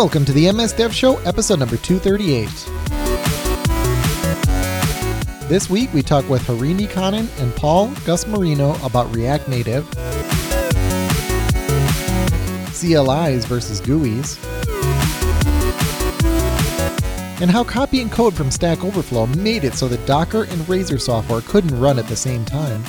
Welcome to the MS Dev Show, episode number 238. This week we talk with Harini Kannan and Paul Gusmorino about React Native, CLIs versus GUIs, and how copying code from Stack Overflow made it so that Docker and Razer software couldn't run at the same time.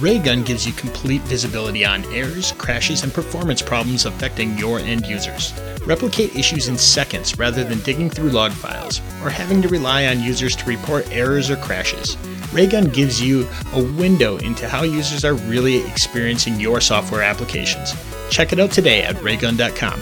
Raygun gives you complete visibility on errors, crashes, and performance problems affecting your end users. Replicate issues in seconds rather than digging through log files or having to rely on users to report errors or crashes. Raygun gives you a window into how users are really experiencing your software applications. Check it out today at raygun.com.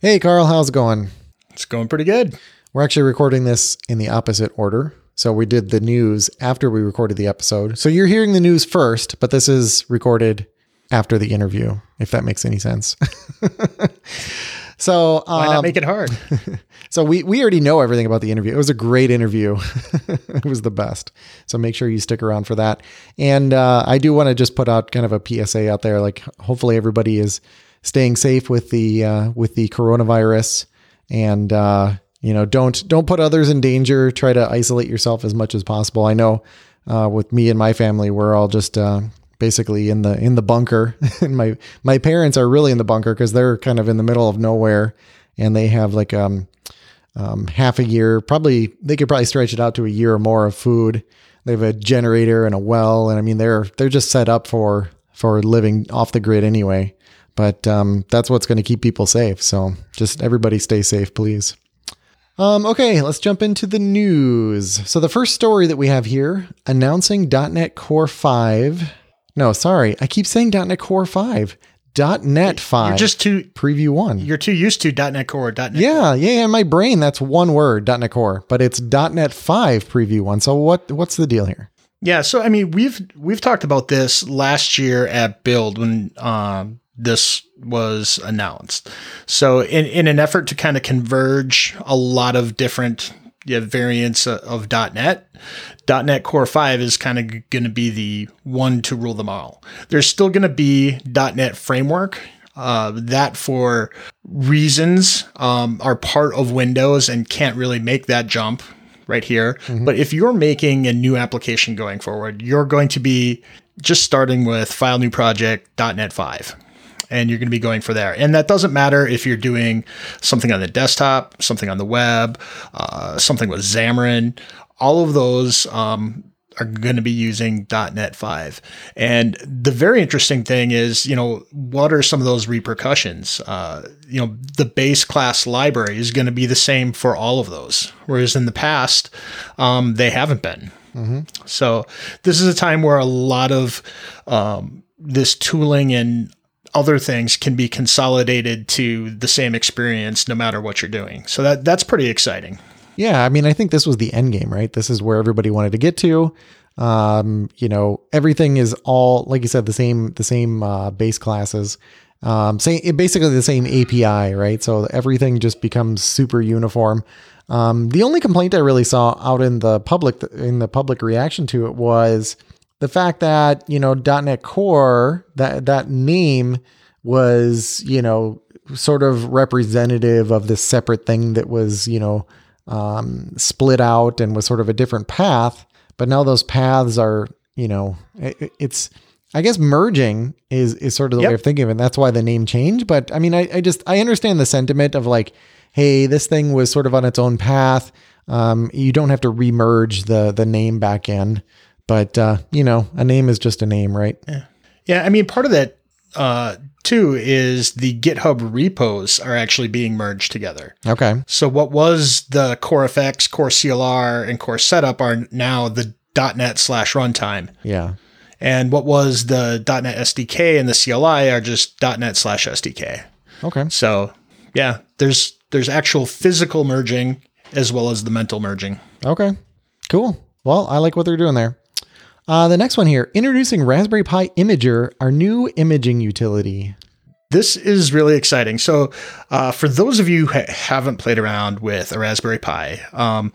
Hey, Carl, how's it going? It's going pretty good. We're actually recording this in the opposite order. So we did the news after we recorded the episode. So you're hearing the news first, but this is recorded after the interview, if that makes any sense. so why not make it hard? so we we already know everything about the interview. It was a great interview. it was the best. So make sure you stick around for that. And uh, I do want to just put out kind of a PSA out there. Like hopefully everybody is staying safe with the uh, with the coronavirus and. Uh, you know don't don't put others in danger. Try to isolate yourself as much as possible. I know uh, with me and my family we're all just uh, basically in the in the bunker. And my my parents are really in the bunker because they're kind of in the middle of nowhere and they have like um, um, half a year probably they could probably stretch it out to a year or more of food. They have a generator and a well and i mean they're they're just set up for for living off the grid anyway. But um, that's what's going to keep people safe. So just everybody stay safe please um, okay, let's jump into the news. So the first story that we have here announcing .NET Core 5. No, sorry, I keep saying .NET Core 5. .NET 5. You're just too preview 1. You're too used to .NET Core, .NET Yeah, Core. yeah, in my brain that's one word, .NET Core, but it's .NET 5 preview 1. So what what's the deal here? Yeah, so I mean, we've we've talked about this last year at Build when um, this was announced. So, in, in an effort to kind of converge a lot of different yeah, variants of .NET, .NET Core 5 is kind of going to be the one to rule them all. There's still going to be .NET Framework. Uh, that for reasons um, are part of Windows and can't really make that jump right here. Mm-hmm. But if you're making a new application going forward, you're going to be just starting with file new project .NET 5 and you're going to be going for there. And that doesn't matter if you're doing something on the desktop, something on the web, uh, something with Xamarin. All of those um, are going to be using .NET 5. And the very interesting thing is, you know, what are some of those repercussions? Uh, you know, the base class library is going to be the same for all of those, whereas in the past, um, they haven't been. Mm-hmm. So this is a time where a lot of um, this tooling and other things can be consolidated to the same experience no matter what you're doing. So that that's pretty exciting. Yeah, I mean, I think this was the end game, right? This is where everybody wanted to get to. Um, you know, everything is all like you said, the same the same uh, base classes. Um, same basically the same API, right? So everything just becomes super uniform. Um, the only complaint I really saw out in the public in the public reaction to it was the fact that you know .NET Core that that name was you know sort of representative of this separate thing that was you know um, split out and was sort of a different path. But now those paths are you know it, it's I guess merging is is sort of the yep. way of thinking of it. That's why the name changed. But I mean I, I just I understand the sentiment of like hey this thing was sort of on its own path. Um, you don't have to remerge the the name back in. But uh, you know, a name is just a name, right? Yeah. Yeah. I mean, part of that uh, too is the GitHub repos are actually being merged together. Okay. So what was the Core FX, Core CLR, and Core Setup are now the .NET slash runtime. Yeah. And what was the .NET SDK and the CLI are just .NET slash SDK. Okay. So yeah, there's there's actual physical merging as well as the mental merging. Okay. Cool. Well, I like what they're doing there. Uh, the next one here introducing Raspberry Pi Imager, our new imaging utility. This is really exciting. So, uh, for those of you who haven't played around with a Raspberry Pi, um,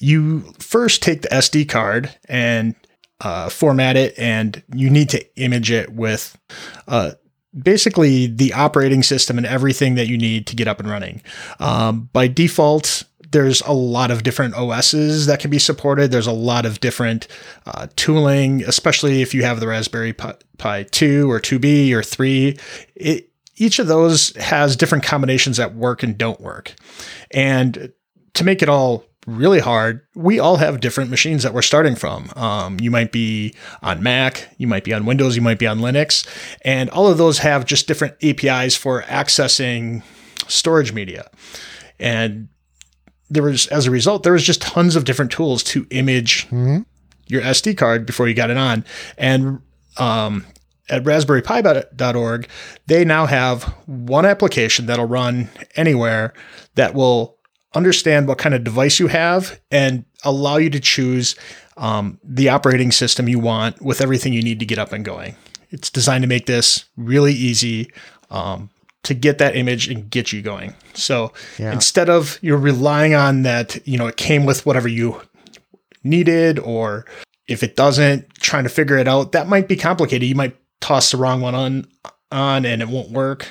you first take the SD card and uh, format it and you need to image it with uh, basically the operating system and everything that you need to get up and running. Um, by default, there's a lot of different OSs that can be supported. There's a lot of different uh, tooling, especially if you have the Raspberry Pi, Pi 2 or 2B or 3. It, each of those has different combinations that work and don't work. And to make it all really hard, we all have different machines that we're starting from. Um, you might be on Mac, you might be on Windows, you might be on Linux, and all of those have just different APIs for accessing storage media. And there was, as a result, there was just tons of different tools to image mm-hmm. your SD card before you got it on. And um, at raspberrypi.org, they now have one application that'll run anywhere that will understand what kind of device you have and allow you to choose um, the operating system you want with everything you need to get up and going. It's designed to make this really easy um, to get that image and get you going. So yeah. instead of you're relying on that, you know, it came with whatever you needed, or if it doesn't, trying to figure it out, that might be complicated. You might toss the wrong one on on and it won't work.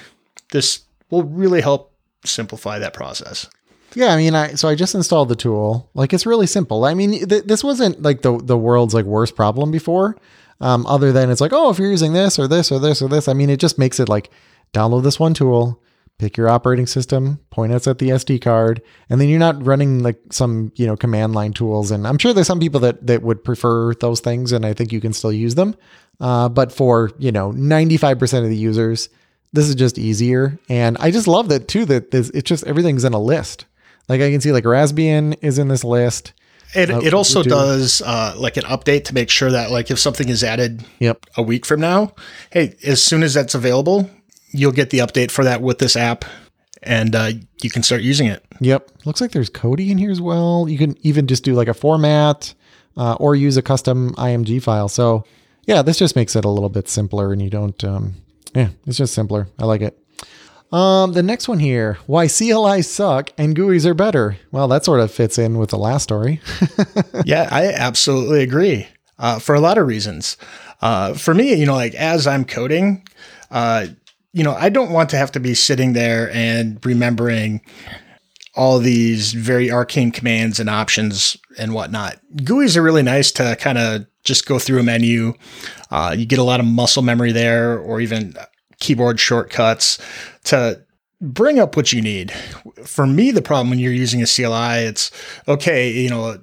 This will really help simplify that process. Yeah, I mean, I so I just installed the tool. Like it's really simple. I mean, th- this wasn't like the the world's like worst problem before. Um, other than it's like, oh, if you're using this or this or this or this, I mean, it just makes it like download this one tool, pick your operating system, point us at the SD card, and then you're not running like some you know command line tools. And I'm sure there's some people that that would prefer those things, and I think you can still use them. Uh, but for you know 95% of the users, this is just easier, and I just love that too. That this it's just everything's in a list. Like I can see like Raspbian is in this list. It, uh, it also does uh, like an update to make sure that like if something is added yep. a week from now, hey, as soon as that's available, you'll get the update for that with this app and uh, you can start using it. Yep. Looks like there's Kodi in here as well. You can even just do like a format uh, or use a custom IMG file. So yeah, this just makes it a little bit simpler and you don't, um, yeah, it's just simpler. I like it. Um, the next one here, why CLIs suck and GUIs are better. Well, that sort of fits in with the last story. yeah, I absolutely agree. Uh, for a lot of reasons. Uh, for me, you know, like as I'm coding, uh, you know, I don't want to have to be sitting there and remembering all these very arcane commands and options and whatnot. GUIs are really nice to kind of just go through a menu. Uh, you get a lot of muscle memory there, or even keyboard shortcuts to bring up what you need. For me, the problem when you're using a CLI, it's okay, you know,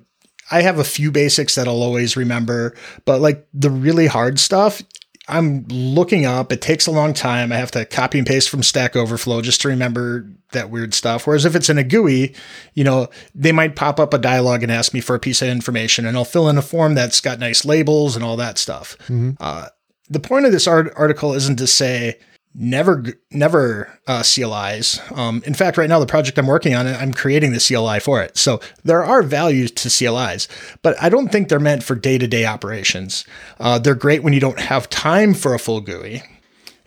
I have a few basics that I'll always remember, but like the really hard stuff, I'm looking up. It takes a long time. I have to copy and paste from Stack Overflow just to remember that weird stuff. Whereas if it's in a GUI, you know, they might pop up a dialog and ask me for a piece of information, and I'll fill in a form that's got nice labels and all that stuff. Mm-hmm. Uh, the point of this art- article isn't to say never never uh, CLIs. Um, in fact, right now the project I'm working on, I'm creating the CLI for it. So there are values to CLIs, but I don't think they're meant for day to day operations. Uh, they're great when you don't have time for a full GUI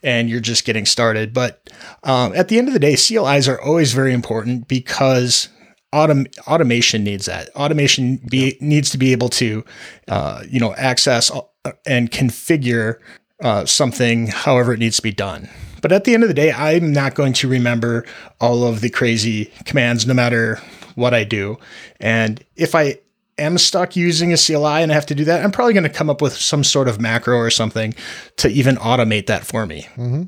and you're just getting started. But um, at the end of the day, CLIs are always very important because autom- automation needs that. Automation be, needs to be able to, uh, you know, access uh, and configure uh, something however it needs to be done. But at the end of the day, I'm not going to remember all of the crazy commands no matter what I do. And if I am stuck using a CLI and I have to do that, I'm probably going to come up with some sort of macro or something to even automate that for me. Mm-hmm.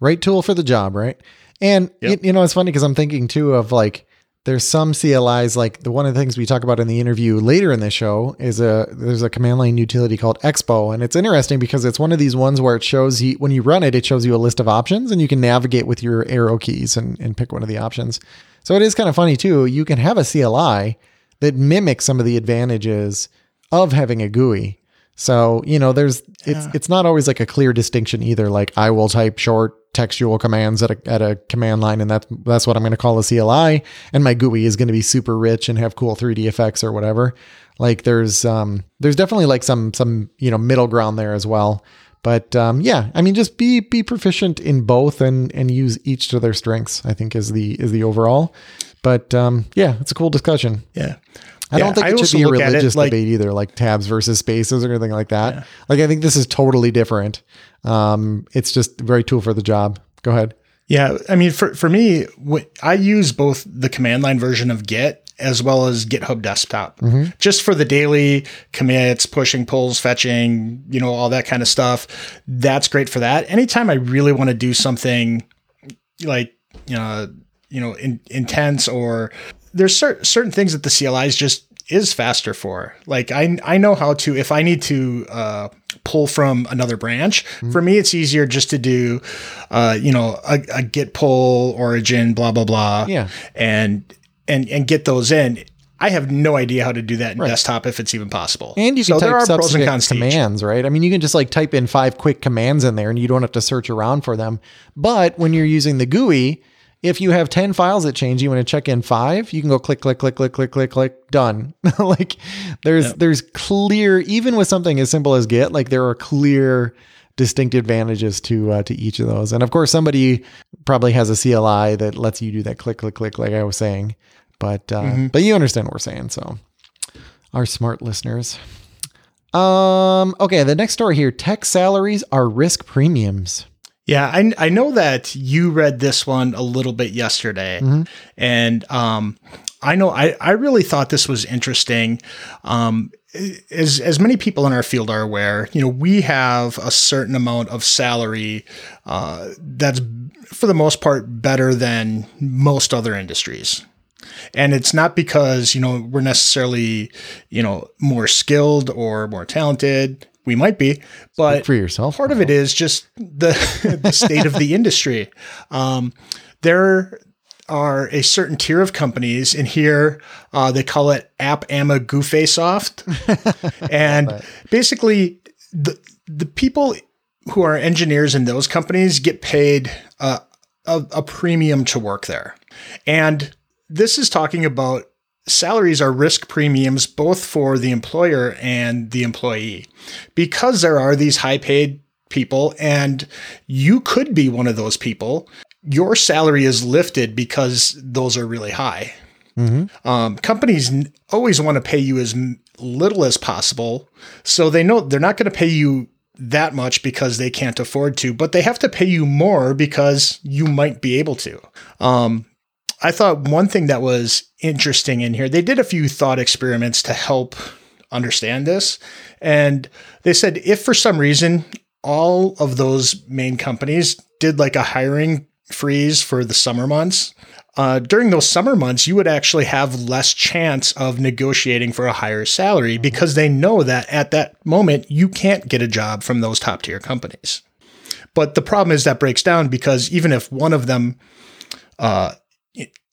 Right tool for the job, right? And yep. you, you know, it's funny because I'm thinking too of like there's some CLIs like the one of the things we talk about in the interview later in the show is a there's a command line utility called Expo and it's interesting because it's one of these ones where it shows you when you run it it shows you a list of options and you can navigate with your arrow keys and, and pick one of the options. So it is kind of funny too. You can have a CLI that mimics some of the advantages of having a GUI. So, you know, there's it's yeah. it's not always like a clear distinction either like I will type short textual commands at a, at a command line, and that's that's what I'm going to call a CLI. And my GUI is going to be super rich and have cool 3D effects or whatever. Like there's um, there's definitely like some some you know middle ground there as well. But um, yeah, I mean, just be be proficient in both and and use each to their strengths. I think is the is the overall. But um, yeah, it's a cool discussion. Yeah. I Yeah, don't think I it should be a look at it religious like- debate either, like tabs versus spaces or anything like that. Like I think this is totally different. Um, it's just very tool for the job. Go ahead. Yeah, I mean, for for me, I use both the command line version of Git as well as GitHub Desktop, just for the daily commits, pushing, pulls, fetching, you know, all that kind of stuff. That's great for that. Anytime I really want to do something like you know, you know, in, intense or there's certain certain things that the CLIs just is faster for. Like I I know how to if I need to uh, pull from another branch. For me, it's easier just to do, uh, you know, a, a git pull origin blah blah blah. Yeah. and and and get those in. I have no idea how to do that in desktop if it's even possible. And you can so there type are pros and cons commands, right? I mean, you can just like type in five quick commands in there and you don't have to search around for them. But when you're using the GUI, if you have 10 files that change, you want to check in five, you can go click, click, click, click, click, click, click, done. like there's, there's clear, even with something as simple as Git, like there are clear, distinct advantages to, uh, to each of those. And of course, somebody probably has a CLI that lets you do that click, click, click, like I was saying. But, uh, but you understand what we're saying. So our smart listeners. Um, okay, the next story here tech salaries are risk premiums. Yeah, I, I know that you read this one a little bit yesterday, and um, I know I, I really thought this was interesting. Um, as as many people in our field are aware, you know, we have a certain amount of salary uh, that's for the most part better than most other industries. And it's not because, you know, we're necessarily, you know, more skilled or more talented. We might be, but For yourself. part of it is just the, the state of the industry. Um, there are a certain tier of companies, and here uh, they call it App Amma Goofe Soft, and basically the the people who are engineers in those companies get paid uh, a, a premium to work there, and this is talking about salaries are risk premiums both for the employer and the employee. Because there are these high paid people and you could be one of those people your salary is lifted because those are really high. Um, companies always want to pay you as m- little as possible so they know they're not going to pay you that much because they can't afford to but they have to pay you more because you might be able to. Um, I thought one thing that was interesting in here, they did a few thought experiments to help understand this. And they said if for some reason all of those main companies did like a hiring freeze for the summer months, uh, during those summer months, you would actually have less chance of negotiating for a higher salary because they know that at that moment you can't get a job from those top tier companies. But the problem is that breaks down because even if one of them uh,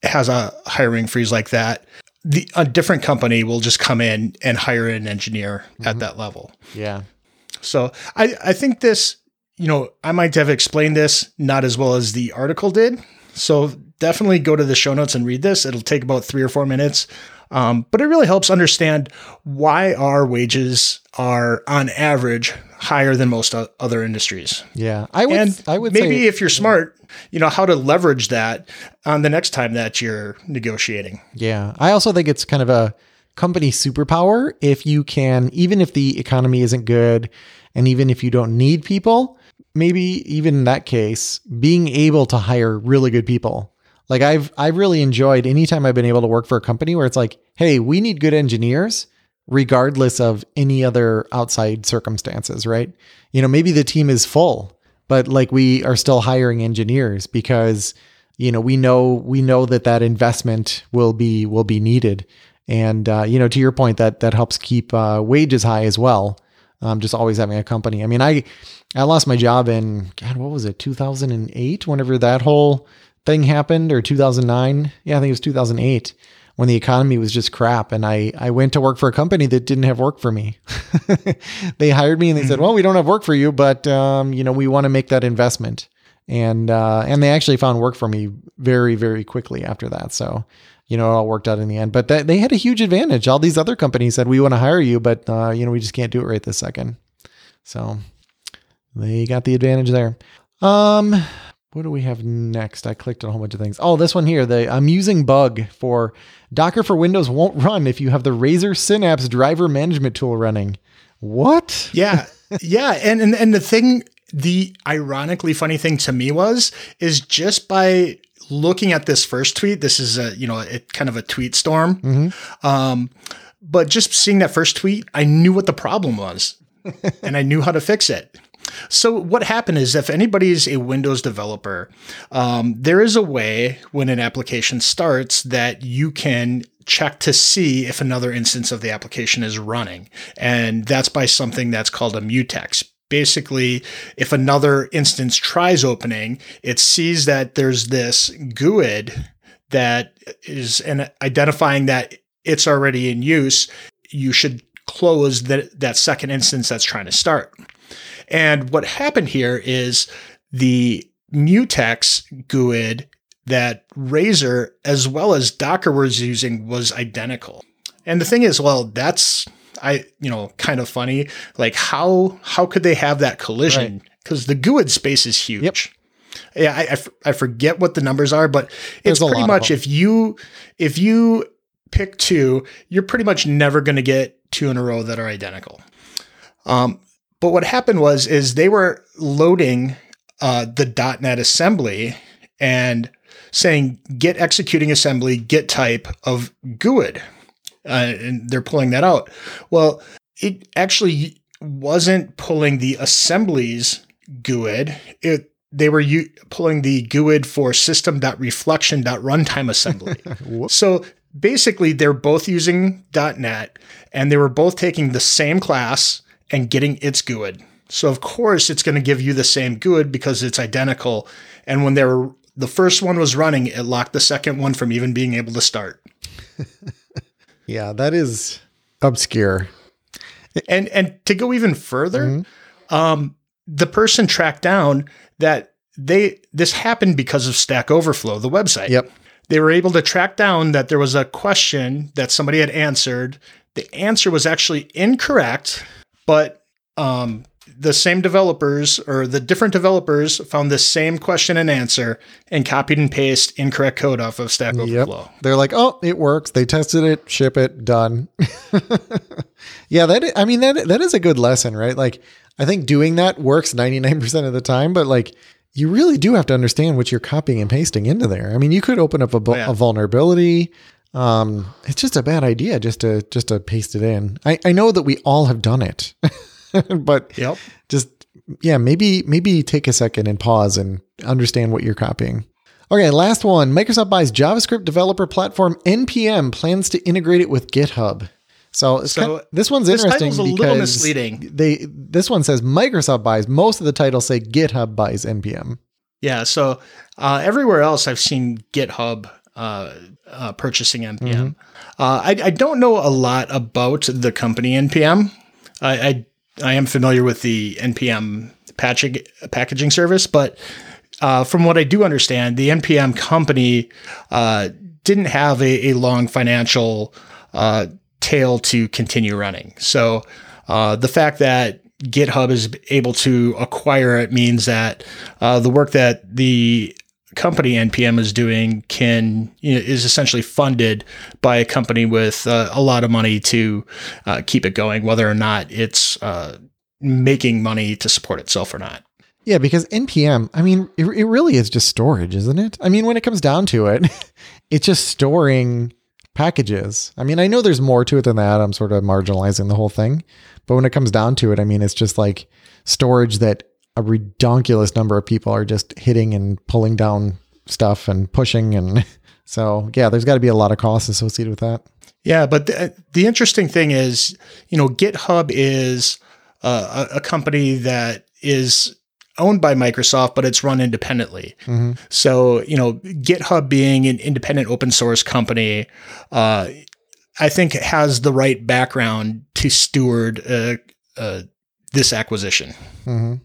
has a hiring freeze like that, the a different company will just come in and hire an engineer at that level. Yeah. So I, I think this, you know, I might have explained this not as well as the article did. So definitely go to the show notes and read this. It'll take about three or four minutes. Um, but it really helps understand why our wages are on average higher than most other industries. Yeah. I would, And I would maybe say, if you're smart, you know, how to leverage that on the next time that you're negotiating. yeah. I also think it's kind of a company superpower if you can, even if the economy isn't good and even if you don't need people, maybe even in that case, being able to hire really good people. Like I've, I've really enjoyed anytime I've been able to work for a company where it's like, hey, we need good engineers regardless of any other outside circumstances, right? You know, maybe the team is full, but like we are still hiring engineers because you know we know we know that that investment will be will be needed. And uh, you know to your point that that helps keep uh, wages high as well um, just always having a company. I mean i i lost my job in god what was it 2008 whenever that whole thing happened or 2009 yeah i think it was 2008 when the economy was just crap and i i went to work for a company that didn't have work for me they hired me and they said well we don't have work for you but um, you know we want to make that investment and uh, and they actually found work for me very very quickly after that. So you know it all worked out in the end. But that, they had a huge advantage. All these other companies said we want to hire you, but uh, you know we just can't do it right this second. So they got the advantage there. Um, what do we have next? I clicked on a whole bunch of things. Oh, this one here, the amusing bug for Docker for Windows won't run if you have the Razer Synapse driver management tool running. What? Yeah. yeah. And, and, and the thing, the ironically funny thing to me was, is just by looking at this first tweet, this is a, you know, it kind of a tweet storm. Mm-hmm. Um, but just seeing that first tweet, I knew what the problem was and I knew how to fix it. So what happened is if anybody's a Windows developer, um, there is a way when an application starts that you can check to see if another instance of the application is running. And that's by something that's called a mutex. Basically, if another instance tries opening, it sees that there's this GUID that is and identifying that it's already in use, you should close that, that second instance that's trying to start. And what happened here is the mutex GUID that Razer as well as Docker was using was identical. And the thing is, well, that's I you know kind of funny. Like how how could they have that collision? Because right. the GUID space is huge. Yep. Yeah, I, I, I, forget what the numbers are, but it's pretty much if you if you pick two, you're pretty much never going to get two in a row that are identical. Um, but what happened was is they were loading uh, the .NET assembly and saying get executing assembly get type of GUID, uh, and they're pulling that out. Well, it actually wasn't pulling the assemblies GUID. It they were u- pulling the GUID for system.reflection.runtime assembly. so basically, they're both using .NET, and they were both taking the same class and getting its GUID. So of course it's going to give you the same GUID because it's identical. And when they were the first one was running, it locked the second one from even being able to start. yeah, that is obscure. And and to go even further, mm-hmm. um, the person tracked down that they this happened because of Stack Overflow, the website. Yep. They were able to track down that there was a question that somebody had answered. The answer was actually incorrect but um, the same developers or the different developers found the same question and answer and copied and pasted incorrect code off of Stack Overflow. Yep. They're like, "Oh, it works." They tested it, ship it, done. yeah, that I mean that that is a good lesson, right? Like I think doing that works 99% of the time, but like you really do have to understand what you're copying and pasting into there. I mean, you could open up a, oh, yeah. a vulnerability, um, it's just a bad idea just to just to paste it in. I, I know that we all have done it, but yep. just yeah, maybe maybe take a second and pause and understand what you're copying. Okay, last one. Microsoft buys JavaScript developer platform NPM plans to integrate it with GitHub. So, so kind of, this one's this interesting a because misleading. They this one says Microsoft buys. Most of the titles say GitHub buys NPM. Yeah. So uh, everywhere else, I've seen GitHub uh, uh, purchasing NPM. Mm-hmm. Uh, I, I, don't know a lot about the company NPM. I, I, I am familiar with the NPM patching, packaging service, but uh, from what I do understand, the NPM company uh, didn't have a, a long financial uh, tail to continue running. So the fact that GitHub is able to acquire it means that uh, the work that the company NPM is doing can you know, is essentially funded by a company with uh, a lot of money to uh, keep it going, whether or not it's uh, making money to support itself or not. Yeah, because NPM, I mean, it, it really is just storage, isn't it? I mean, when it comes down to it, it's just storing packages. I mean, I know there's more to it than that. I'm sort of marginalizing the whole thing. But when it comes down to it, I mean, it's just like storage that a redonkulous number of people are just hitting and pulling down stuff and pushing and so yeah there's got to be a lot of costs associated with that yeah but the, the interesting thing is you know github is uh, a, a, company that is owned by microsoft but it's run independently mm-hmm. so you know github being an independent open source company uh, i think has the right background to steward uh, uh this acquisition mm-hmm.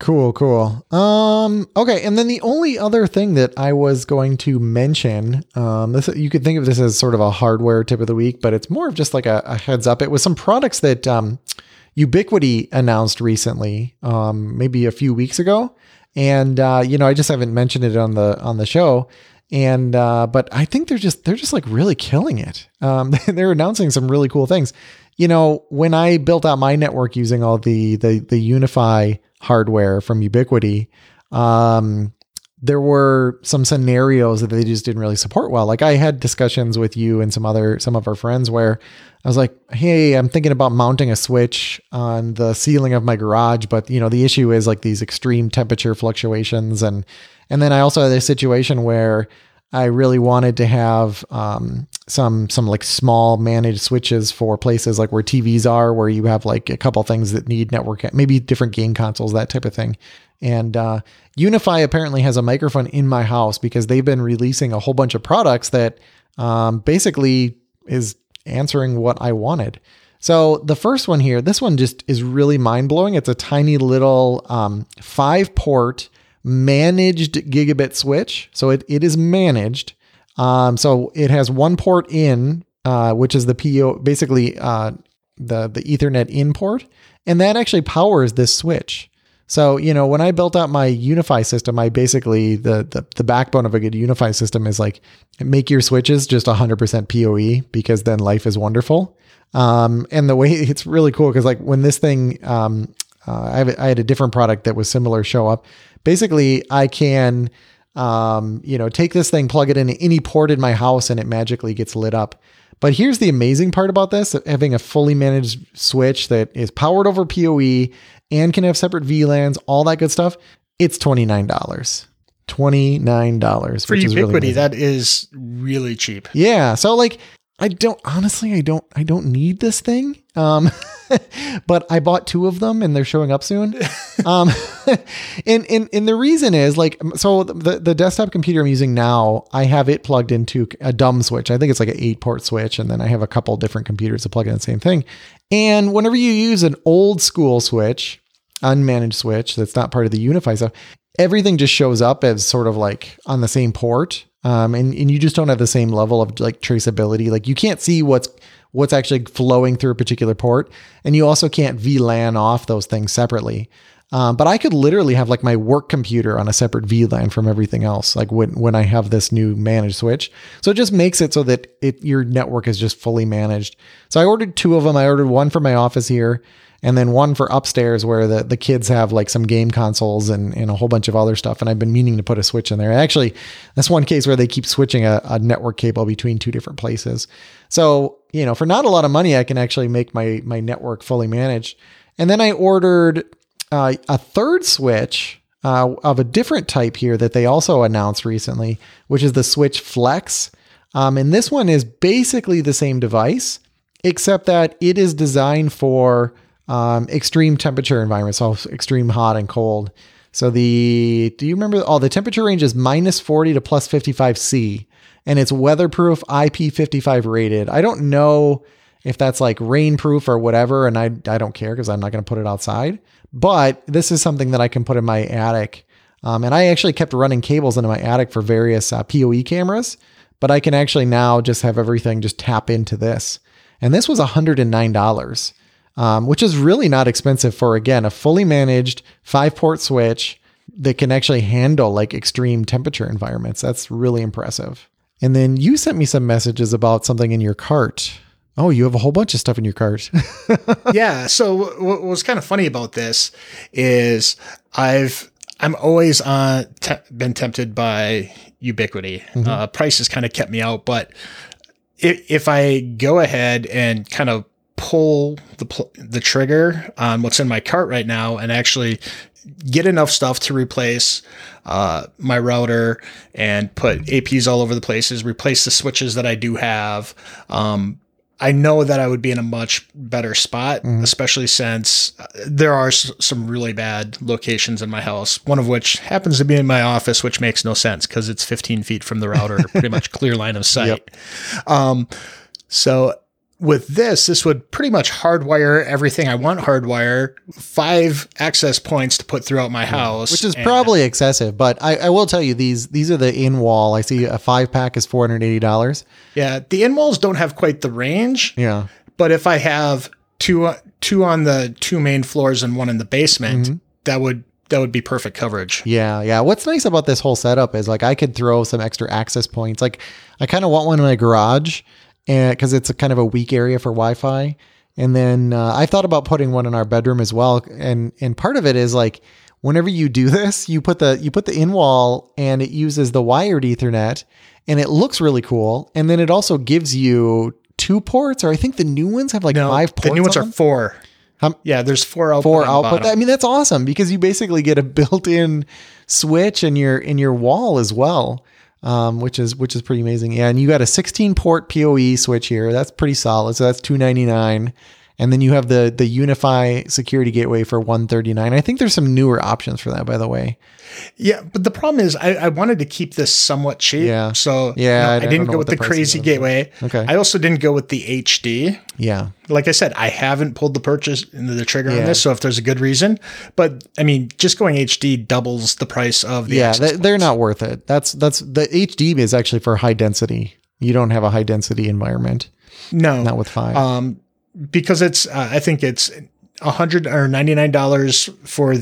Cool, cool. Um, okay, and then the only other thing that I was going to mention, um, this you could think of this as sort of a hardware tip of the week, but it's more of just like a, a heads up. It was some products that um, Ubiquiti announced recently, um, maybe a few weeks ago, and uh, you know I just haven't mentioned it on the on the show. And uh, but I think they're just they're just like really killing it. Um, they're announcing some really cool things. You know, when I built out my network using all the the the UniFi hardware from Ubiquiti, um, there were some scenarios that they just didn't really support well. Like I had discussions with you and some other some of our friends where I was like, "Hey, I'm thinking about mounting a switch on the ceiling of my garage, but you know, the issue is like these extreme temperature fluctuations and and then I also had a situation where I really wanted to have um, some some like small managed switches for places like where TVs are, where you have like a couple things that need network, maybe different game consoles, that type of thing. And uh, UniFi apparently has a microphone in my house because they've been releasing a whole bunch of products that um, basically is answering what I wanted. So the first one here, this one just is really mind blowing. It's a tiny little um, five port managed gigabit switch. So it, it is managed. Um, so it has one port in, uh, which is the PO, basically uh, the the Ethernet in port, and that actually powers this switch. So, you know, when I built out my UniFi system, I basically the, the the backbone of a good UniFi system is like make your switches just 100% PoE because then life is wonderful. Um, and the way it's really cool because like when this thing, um, uh, I, I had a different product that was similar show up. Basically, I can, um, you know, take this thing, plug it into any port in my house, and it magically gets lit up. But here's the amazing part about this having a fully managed switch that is powered over PoE and can have separate VLANs, all that good stuff. It's $29. $29 for Ubiquiti. Really that is really cheap. Yeah. So like I don't honestly I don't I don't need this thing. Um but I bought two of them and they're showing up soon. um and, and and the reason is like so the the desktop computer I'm using now, I have it plugged into a dumb switch. I think it's like an 8 port switch and then I have a couple different computers to plug in the same thing. And whenever you use an old school switch, unmanaged switch that's not part of the UniFi stuff, everything just shows up as sort of like on the same port. Um, and, and you just don't have the same level of like traceability. Like you can't see what's what's actually flowing through a particular port, and you also can't VLAN off those things separately. Um, but I could literally have like my work computer on a separate VLAN from everything else, like when, when I have this new managed switch. So it just makes it so that it your network is just fully managed. So I ordered two of them. I ordered one for my office here and then one for upstairs where the, the kids have like some game consoles and, and a whole bunch of other stuff. And I've been meaning to put a switch in there. Actually, that's one case where they keep switching a, a network cable between two different places. So, you know, for not a lot of money, I can actually make my, my network fully managed. And then I ordered uh, a third switch uh, of a different type here that they also announced recently, which is the Switch Flex. Um, and this one is basically the same device, except that it is designed for um, extreme temperature environments, so extreme hot and cold. So the do you remember? Oh, the temperature range is minus 40 to plus 55 C, and it's weatherproof, IP55 rated. I don't know if that's like rainproof or whatever, and I I don't care because I'm not going to put it outside. But this is something that I can put in my attic, um, and I actually kept running cables into my attic for various uh, PoE cameras. But I can actually now just have everything just tap into this, and this was $109 um, which is really not expensive for, again, a fully managed five port switch that can actually handle like extreme temperature environments. That's really impressive. And then you sent me some messages about something in your cart. Oh, you have a whole bunch of stuff in your cart. yeah. So what was kind of funny about this is I've I'm always uh, te- been tempted by Ubiquiti. Mm-hmm. Uh, price has kind of kept me out, but if, if I go ahead and kind of pull the pl- the trigger on what's in my cart right now and actually get enough stuff to replace uh, my router and put APs all over the places, replace the switches that I do have. Um, I know that I would be in a much better spot, mm-hmm. especially since uh, there are s- some really bad locations in my house. One of which happens to be in my office, which makes no sense because it's 15 feet from the router, pretty much clear line of sight. Yep. Um, so with this, this would pretty much hardwire everything I want hardwire, five access points to put throughout my house. Which is probably excessive, but I, I, will tell you these these are the in wall. I see a five pack is four hundred eighty dollars. Yeah, the in walls don't have quite the range. Yeah. But if I have two uh, two on the two main floors and one in the basement, Mm-hmm. that would that would be perfect coverage. Yeah, yeah. What's nice about this whole setup is like I could throw some extra access points. Like I kind of want one in my garage, and because it's a kind of a weak area for Wi-Fi. And then uh, I thought about putting one in our bedroom as well. And and part of it is like whenever you do this, you put the you put the in wall and it uses the wired Ethernet, and it looks really cool. And then it also gives you two ports, or I think the new ones have like No, five ports. the new ones on are four. How- yeah, there's four output. four output. I mean, that's awesome because you basically get a built-in switch in your in your wall as well, um, which is which is pretty amazing. Yeah, and you got a 16 port PoE switch here. That's pretty solid. So that's 299. And then you have the the UniFi security gateway for 139. I think there's some newer options for that, by the way. Yeah, but the problem is I, I wanted to keep this somewhat cheap. Yeah. So Yeah, no, I I, didn't go with the the, crazy gateway. Okay. I also didn't go with the HD. Yeah, Like I said, I haven't pulled the purchase into the trigger Yeah. on this. So if there's a good reason, but I mean, just going HD doubles the price of the yeah, they, they're not worth it. That's that's the HD is actually for high density. You don't have a high density environment, no not with five. um because it's uh, I think it's a hundred or ninety nine dollars for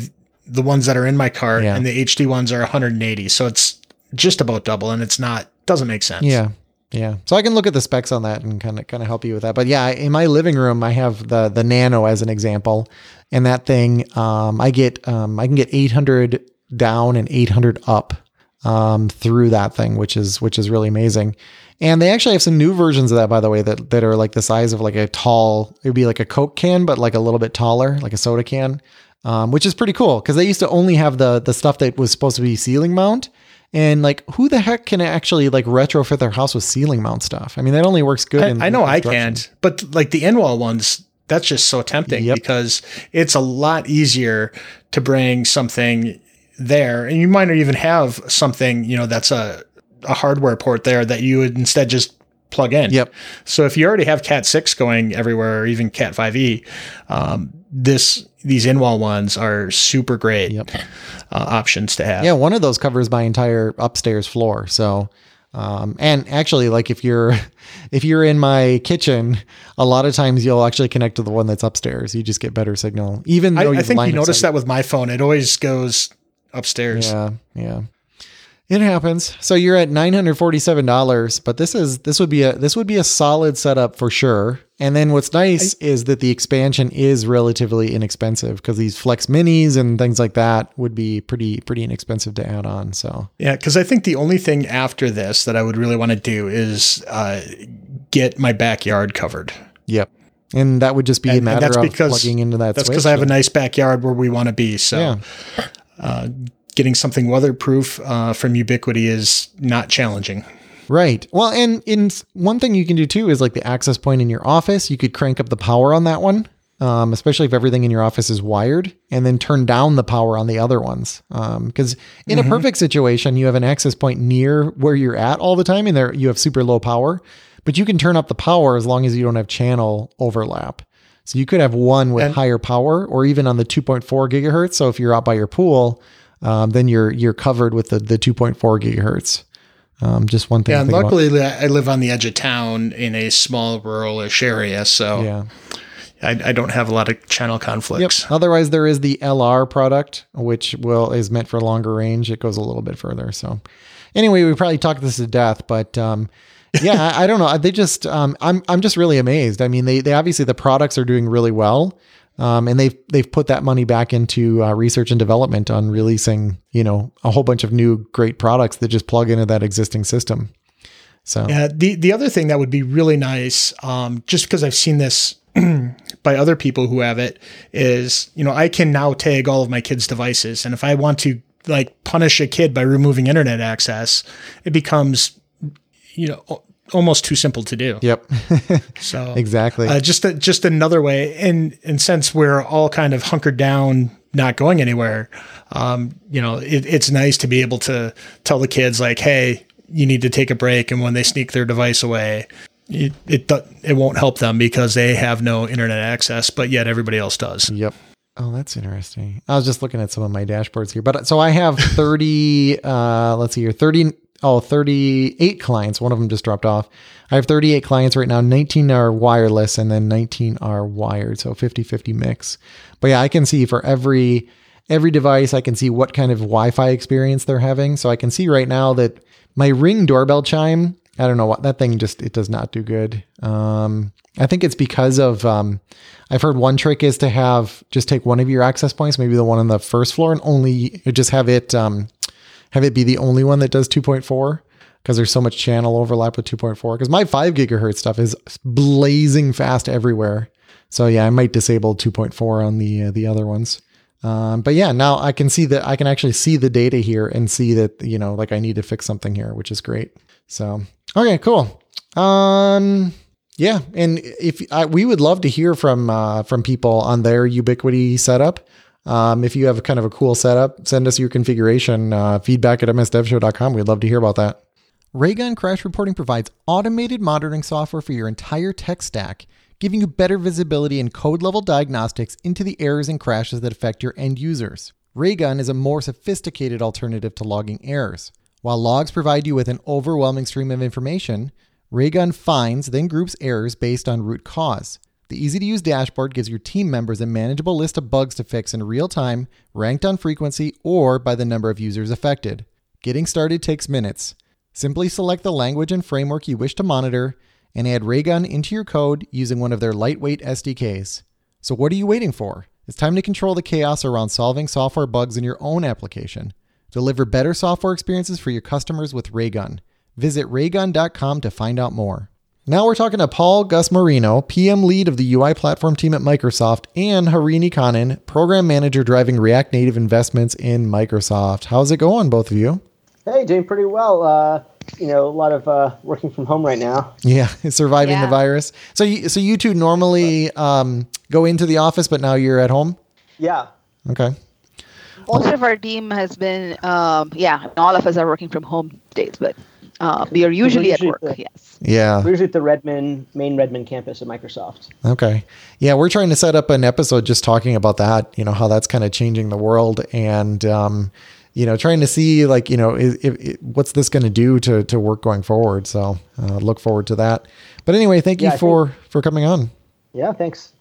the ones that are in my cart, Yeah. and the HD ones are 180. So it's just about double, and it's not doesn't make sense. Yeah. Yeah. So I can look at the specs on that and kind of kind of help you with that. But yeah, in my living room I have the the Nano as an example. And that thing um I get um I can get 800 down and 800 up um through that thing, which is which is really amazing. And they actually have some new versions of that by the way that that are like the size of like a tall it would be like a Coke can but like a little bit taller, like a soda can. Um, which is pretty cool because they used to only have the the stuff that was supposed to be ceiling mount, and like, who the heck can actually like retrofit their house with ceiling mount stuff? I mean, that only works good. in I, I know I can't, but like the in-wall ones, that's just so tempting Yep. because it's a lot easier to bring something there, and you might not even have something you know that's a a hardware port there that you would instead just plug in. Yep. So if you already have Cat six going everywhere, or even Cat five E, um, this these in-wall ones are super great Yep. uh, options to have. Yeah, one of those covers my entire upstairs floor. So, um, and actually, like if you're if you're in my kitchen, a lot of times you'll actually connect to the one that's upstairs. You just get better signal, even though I you've think you noticed that with my phone. It always goes upstairs. Yeah, yeah. It happens. So you're at nine hundred forty-seven dollars, but this is this would be a this would be a solid setup for sure. And then what's nice is that the expansion is relatively inexpensive because these Flex Minis and things like that would be pretty pretty inexpensive to add on. So Yeah, because I think the only thing after this that I would really want to do is uh, get my backyard covered. Yep. And that would just be a And- and matter that's of because- plugging into that That's because I have a nice backyard where we want to be. So yeah. uh, getting something weatherproof uh, from Ubiquiti is not challenging. Right. Well, and in one thing you can do too is like the access point in your office. You could crank up the power on that one, um, especially if everything in your office is wired, and then turn down the power on the other ones. Because in a perfect situation, you have an access point near where you're at all the time, and there you have super low power, but you can turn up the power as long as you don't have channel overlap. So you could have one with And- higher power, or even on the 2.4 gigahertz. So if you're out by your pool, um, then you're you're covered with the the 2.4 gigahertz. Um, just one thing. Yeah, think about. luckily I live on the edge of town in a small ruralish area, so Yeah. I, I don't have a lot of channel Yep. conflicts. Otherwise, there is the LR product, which will is meant for longer range. It goes a little bit further. So, anyway, we probably talked this to death, but um, yeah, I, I don't know. They just, um, I'm, I'm just really amazed. I mean, they, they obviously the products are doing really well, um, and they've they've put that money back into uh, research and development on releasing, you know, a whole bunch of new great products that just plug into that existing system. So, Yeah, the the other thing that would be really nice, um, just because I've seen this by other people who have it, is you know I can now tag all of my kids' devices, and if I want to like punish a kid by removing internet access, it becomes you know almost too simple to do. yep, So exactly. uh, just a, just another way, and and since we're all kind of hunkered down, not going anywhere, um, you know, it, it's nice to be able to tell the kids like, hey, you need to take a break, and when they sneak their device away, it it it won't help them because they have no internet access, but yet everybody else does. Yep. Oh, that's interesting. I was just looking at some of my dashboards here, but so I have 30, uh, let's see here, 30, oh 38 clients. One of them just dropped off. I have 38 clients right now. 19 are wireless and then 19 are wired. So 50-50 mix. But yeah, I can see for every every device, I can see what kind of Wi-Fi experience they're having. So I can see right now that my Ring doorbell chime. I don't know what that thing just it does not do good. Um, I think it's because of um, I've heard one trick is to have just take one of your access points, maybe the one on the first floor, and only just have it um, have it be the only one that does 2.4 because there's so much channel overlap with 2.4. Because my five gigahertz stuff is blazing fast everywhere. So yeah, I might disable 2.4 on the uh, the other ones. Um, but yeah, now I can see that I can actually see the data here and see that you know like I need to fix something here, which is great. So okay, cool. Um, yeah, and if I, we would love to hear from uh, from people on their Ubiquiti setup. Um, if you have a kind of a cool setup, send us your configuration uh, feedback at msdevshow.com. We'd love to hear about that. Raygun Crash Reporting provides automated monitoring software for your entire tech stack, giving you better visibility and code level diagnostics into the errors and crashes that affect your end users. Raygun is a more sophisticated alternative to logging errors. While logs provide you with an overwhelming stream of information, Raygun finds, then groups errors based on root cause. The easy to use dashboard gives your team members a manageable list of bugs to fix in real time, ranked on frequency or by the number of users affected. Getting started takes minutes. Simply select the language and framework you wish to monitor and add Raygun into your code using one of their lightweight SDKs. So, what are you waiting for? It's time to control the chaos around solving software bugs in your own application. Deliver better software experiences for your customers with Raygun. Visit raygun.com to find out more. Now we're talking to Paul Gusmorino, PM lead of the UI platform team at Microsoft, and Harini Kannan, program manager driving React Native investments in Microsoft. How's it going, both of you? Hey, doing pretty well. Uh, you know, a lot of uh, working from home right now. Yeah, surviving yeah. the virus. So, you, so you two normally um, go into the office, but now you're at home. Yeah. Okay. Most of our team has been, um, yeah, all of us are working from home days, but uh, we are usually, usually at work. The, yes. Yeah. We're usually at the Redmond main Redmond campus of Microsoft. Okay. Yeah, we're trying to set up an episode just talking about that. You know how that's kind of changing the world, and um, you know, trying to see like you know, if, if, what's this going to do to to work going forward. So uh, look forward to that. But anyway, thank you yeah, for think, for coming on. Yeah. Thanks.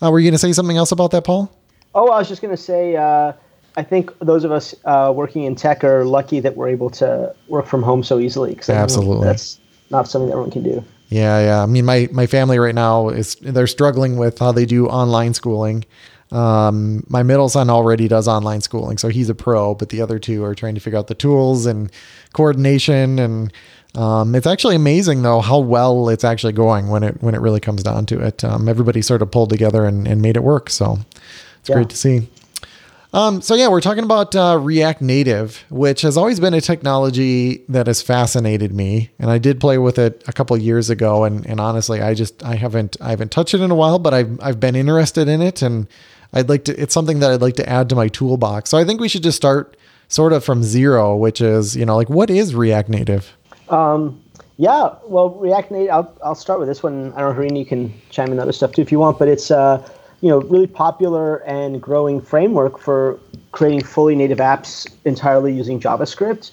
Uh, were you going to say something else about that, Paul? Oh, I was just going to say. I think those of us uh, working in tech are lucky that we're able to work from home so easily. Cause Absolutely, that's not something everyone can do. Yeah, yeah. I mean, my my family right now is they're struggling with how they do online schooling. Um, my middle son already does online schooling, so he's a pro. But the other two are trying to figure out the tools and coordination, and um, it's actually amazing though how well it's actually going when it when it really comes down to it. Um, everybody sort of pulled together and, and made it work, so it's yeah. great to see. Um, so yeah, we're talking about uh, React Native, which has always been a technology that has fascinated me, and I did play with it a couple years ago. And, and honestly, I just I haven't I haven't touched it in a while, but I've I've been interested in it, and I'd like to. It's something that I'd like to add to my toolbox. So I think we should just start sort of from zero, which is you know like what is React Native? Um, yeah, well, React Native. I'll I'll start with this one. I don't know, Harini, you can chime in other stuff too if you want, but it's uh you know, really popular and growing framework for creating fully native apps entirely using JavaScript.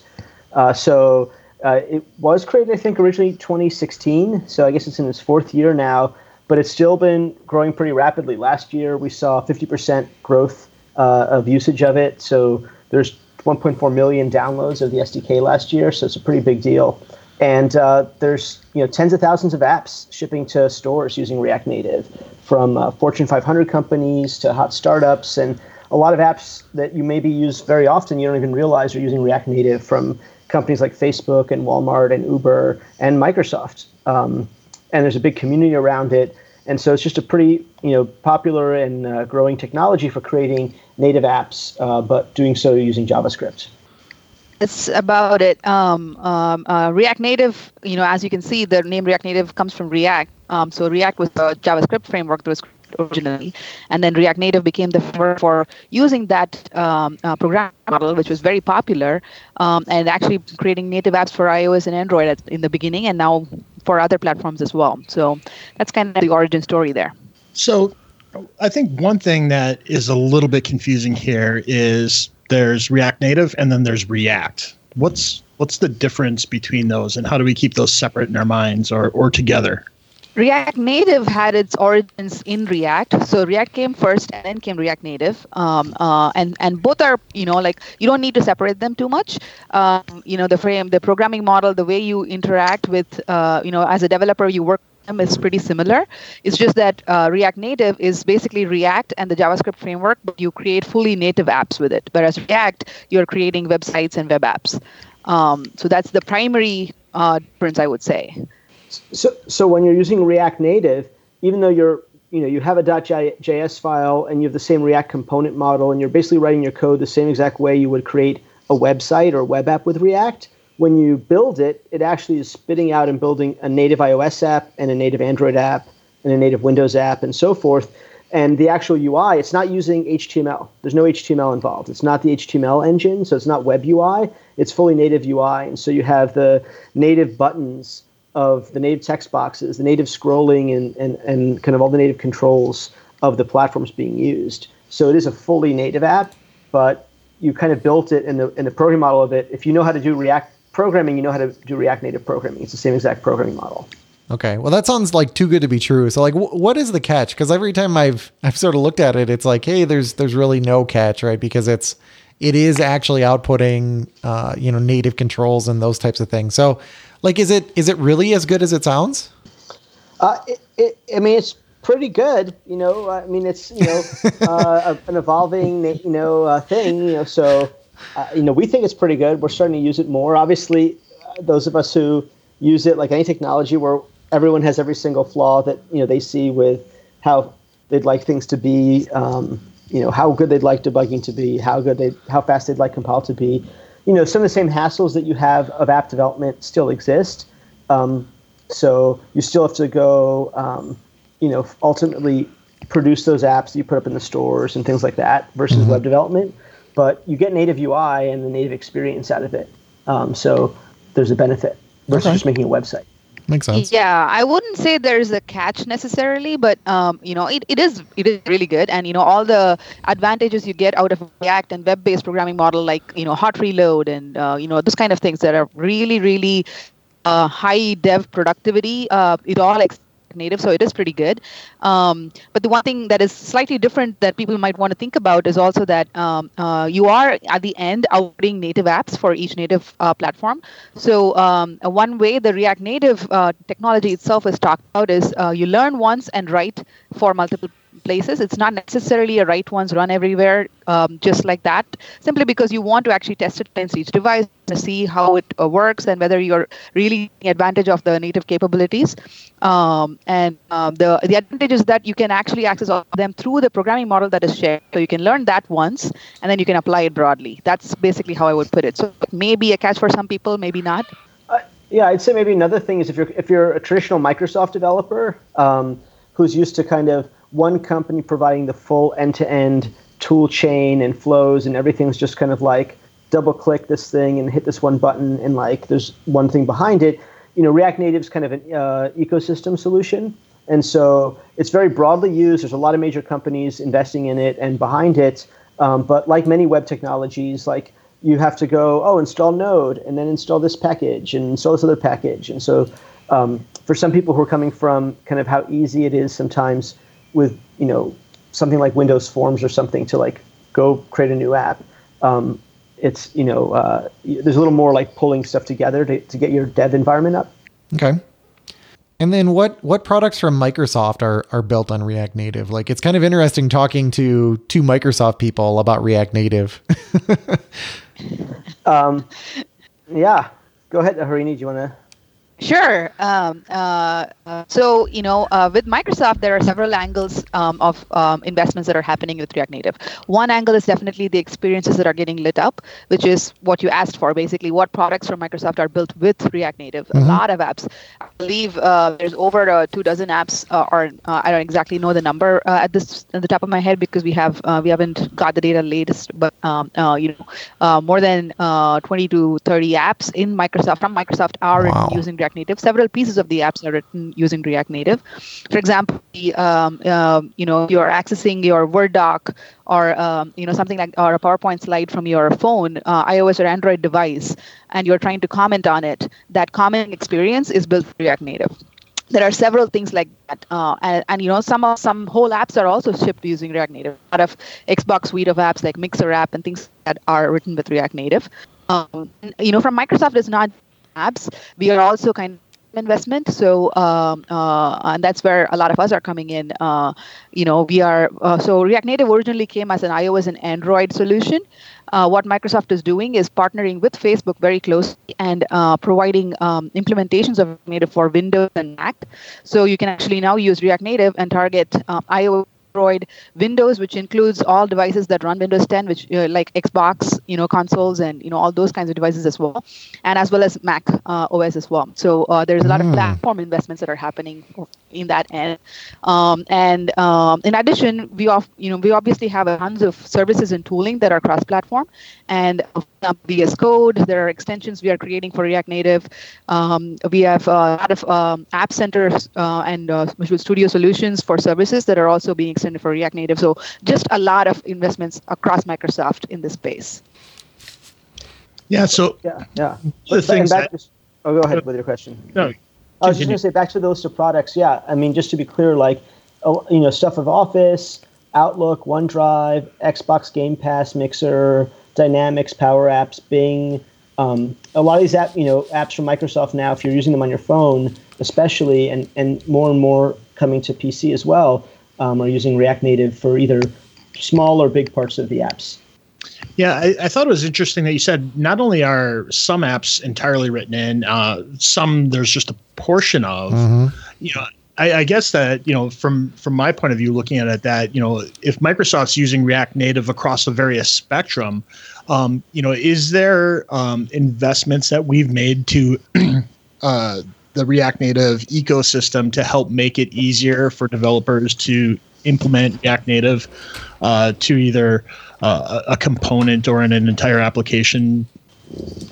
Uh, so uh, it was created, I think, originally 2016. So I guess it's in its fourth year now, but it's still been growing pretty rapidly. Last year we saw 50% growth uh, of usage of it. So there's 1.4 million downloads of the SDK last year. So it's a pretty big deal. And uh, there's you know tens of thousands of apps shipping to stores using React Native, from uh, Fortune 500 companies to hot startups, and a lot of apps that you maybe use very often you don't even realize are using React Native from companies like Facebook and Walmart and Uber and Microsoft. Um, and there's a big community around it, and so it's just a pretty you know popular and uh, growing technology for creating native apps, uh, but doing so using JavaScript it's about it. Um, um, uh, React Native, you know, as you can see, the name React Native comes from React. Um, so React was a JavaScript framework that was originally, and then React Native became the framework for using that um, uh, program model, which was very popular, um, and actually creating native apps for iOS and Android in the beginning, and now for other platforms as well. So that's kind of the origin story there. So I think one thing that is a little bit confusing here is there's React Native and then there's React. What's What's the difference between those, and how do we keep those separate in our minds or or together? React Native had its origins in React. So React came first, and then came React Native. Um, uh, and and both are, you know, like you don't need to separate them too much. Um, you know, the frame, the programming model, the way you interact with, uh, you know, as a developer, you work them is pretty similar. It's just that uh, React Native is basically React and the JavaScript framework, but you create fully native apps with it. Whereas React, you're creating websites and web apps. Um, so that's the primary uh, difference, I would say. So, so when you're using React Native, even though you're you know you have a .js file and you have the same React component model, and you're basically writing your code the same exact way you would create a website or web app with React. When you build it, it actually is spitting out and building a native iOS app and a native Android app and a native Windows app and so forth. And the actual UI, it's not using HTML. There's no HTML involved. It's not the HTML engine, so it's not web UI. It's fully native UI. And so you have the native buttons of the native text boxes, the native scrolling, and, and, and kind of all the native controls of the platforms being used. So it is a fully native app, but you kind of built it in the in the programming model of it. If you know how to do React programming, you know how to do React Native programming. It's the same exact programming model. Okay, well that sounds like too good to be true. So like, what is the catch? Because every time I've I've sort of looked at it, it's like, hey, there's there's really no catch, right? Because it's it is actually outputting, uh, you know, native controls and those types of things. So like, is it is it really as good as it sounds? Uh, it, it, I mean, it's pretty good. You know, I mean, it's you know uh, an evolving you know uh, thing. You know, so uh, you know we think it's pretty good. We're starting to use it more. Obviously, uh, those of us who use it, like any technology, where everyone has every single flaw that you know they see with how they'd like things to be. Um, you know, how good they'd like debugging to be, how good they, how fast they'd like compile to be you know, some of the same hassles that you have of app development still exist. Um, so you still have to go, um, you know, ultimately produce those apps that you put up in the stores and things like that versus mm-hmm. web development. But you get native UI and the native experience out of it. Um, so there's a benefit versus okay. just making a website. Makes sense. Yeah, I wouldn't say there's a catch necessarily, but um, you know, it, it is it is really good, and you know, all the advantages you get out of React and web-based programming model, like you know, hot reload and uh, you know, those kind of things that are really really uh, high dev productivity. Uh, it all ex- native, so it is pretty good. Um, but the one thing that is slightly different that people might want to think about is also that um, uh, you are at the end outputting native apps for each native uh, platform. So um, one way the React Native uh, technology itself is talked about is uh, you learn once and write for multiple places. It's not necessarily a write once, run everywhere, um, just like that, simply because you want to actually test it against each device to see how it uh, works and whether you're really taking advantage of the native capabilities. Um, and um, the the advantage is that you can actually access all of them through the programming model that is shared. So you can learn that once, and then you can apply it broadly. That's basically how I would put it. So it may be a catch for some people, maybe not. Uh, yeah, I'd say maybe another thing is if you're if you're a traditional Microsoft developer um, who's used to kind of one company providing the full end-to-end tool chain and flows and everything's just kind of like double click this thing and hit this one button and like there's one thing behind it. You know react native's kind of an uh, ecosystem solution. And so it's very broadly used. There's a lot of major companies investing in it and behind it. Um, but like many web technologies like you have to go oh install node and then install this package and install this other package. And so um, for some people who are coming from kind of how easy it is sometimes with you know something like Windows Forms or something to like go create a new app. Um, it's you know uh, there's a little more like pulling stuff together to, to get your dev environment up. Okay. And then what what products from Microsoft are are built on React Native? Like it's kind of interesting talking to two Microsoft people about React Native. um, yeah, go ahead, Harini. Do you want to? Sure. Um, uh, uh, so, you know, uh, with Microsoft, there are several angles um, of um, investments that are happening with React Native. One angle is definitely the experiences that are getting lit up, which is what you asked for, basically, what products from Microsoft are built with React Native. Mm-hmm. A lot of apps. I believe uh, there's over uh, two dozen apps, uh, or I don't exactly know the number at this at the top of my head because we have we haven't got the data latest, but um, you know, more than 20 to 30 apps in Microsoft from Microsoft are wow. using React Native. Several pieces of the apps are written using React Native. For example, um, uh, you know, you're accessing your Word doc or um, you know something like or a PowerPoint slide from your phone, uh, iOS or Android device, and you're trying to comment on it. That commenting experience is built React Native there are several things like that, uh, and, and, you know some some whole apps are also shipped using React Native. A lot of Xbox suite of apps like Mixer app and things that are written with React Native. Um, you know, from Microsoft, it's not apps. We are also kind of investment. So, um, uh, and that's where a lot of us are coming in. Uh, you know, we are, uh, so React Native originally came as an iOS and Android solution. Uh, what Microsoft is doing is partnering with Facebook very closely and uh, providing um, implementations of Native for Windows and Mac. So you can actually now use React Native and target uh, iOS Android, Windows, which includes all devices that run Windows 10, which uh, like Xbox, you know, consoles and you know all those kinds of devices as well, and as well as Mac uh, OS as well. So uh, there's a lot mm. of hmm. platform investments that are happening in that end. Um, and um, in addition, we off, you know we obviously have tons of services and tooling that are cross-platform, and um, VS Code. There are extensions we are creating for React Native. Um, we have a lot of um, app centers uh, and uh, Visual Studio solutions for services that are also being extended for React Native. So just a lot of investments across Microsoft in this space. Yeah. So yeah, yeah. The things that, to, oh, go ahead with your question. No. I was just going to say back to the list of products. Yeah, I mean, just to be clear, like, you know, stuff of Office, Outlook, OneDrive, Xbox Game Pass, Mixer, Dynamics, Power Apps, Bing. Um, a lot of these app, you know, apps from Microsoft now, if you're using them on your phone, especially, and and more and more coming to PC as well, um, are using React Native for either small or big parts of the apps. Yeah, I, I, thought it was interesting that you said not only are some apps entirely written in, uh, some there's just a portion of. Mm-hmm. You know, I, I, guess that you know from from my point of view, looking at it, that you know if Microsoft's using React Native across a various spectrum, um, you know, is there um, investments that we've made to uh, the React Native ecosystem to help make it easier for developers to implement React Native uh, to either uh, a component or in an entire application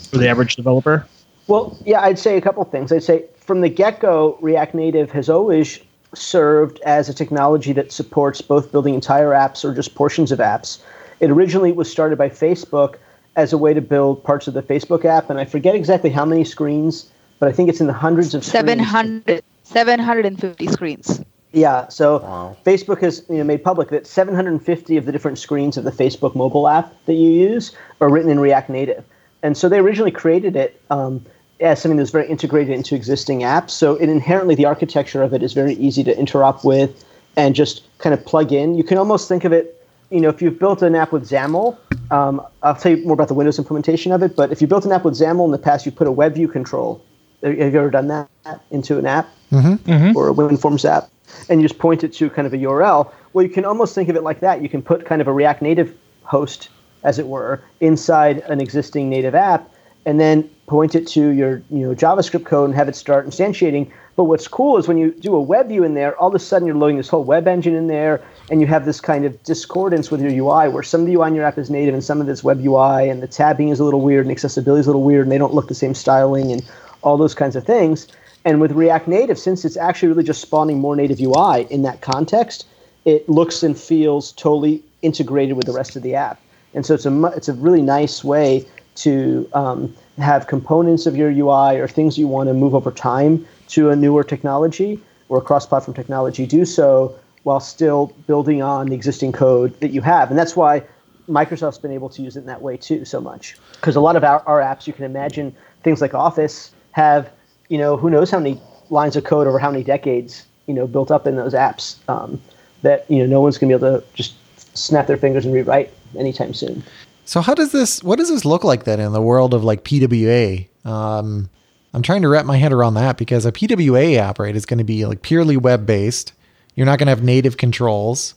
for the average developer? Well, yeah, I'd say a couple things. I'd say from the get go, React Native has always served as a technology that supports both building entire apps or just portions of apps. It originally was started by Facebook as a way to build parts of the Facebook app, and I forget exactly how many screens, but I think it's in the hundreds of 700, 750 screens. Yeah, so wow. Facebook has you know, made public that 750 of the different screens of the Facebook mobile app that you use are written in React Native. And so they originally created it um, as something that's very integrated into existing apps. So it inherently, the architecture of it is very easy to interop with and just kind of plug in. You can almost think of it, you know, if you've built an app with XAML, um, I'll tell you more about the Windows implementation of it, but if you built an app with XAML in the past, you put a web view control. Have you ever done that into an app mm-hmm. Mm-hmm. or a WinForms app? and you just point it to kind of a URL. Well, you can almost think of it like that. You can put kind of a React Native host, as it were, inside an existing native app, and then point it to your you know JavaScript code and have it start instantiating. But what's cool is when you do a web view in there, all of a sudden you're loading this whole web engine in there, and you have this kind of discordance with your UI, where some of the UI in your app is native and some of it's web UI, and the tabbing is a little weird and accessibility is a little weird, and they don't look the same styling and all those kinds of things. And with React Native, since it's actually really just spawning more native UI in that context, it looks and feels totally integrated with the rest of the app. And so it's a it's a really nice way to um, have components of your UI or things you want to move over time to a newer technology or a cross-platform technology. Do so while still building on the existing code that you have, and that's why Microsoft's been able to use it in that way too so much. Because a lot of our, our apps, you can imagine things like Office have you know, who knows how many lines of code over how many decades, you know, built up in those apps um, that, you know, no one's going to be able to just snap their fingers and rewrite anytime soon. So how does this, what does this look like then in the world of like PWA? Um, I'm trying to wrap my head around that because a PWA app, right, is going to be like purely web based. You're not going to have native controls.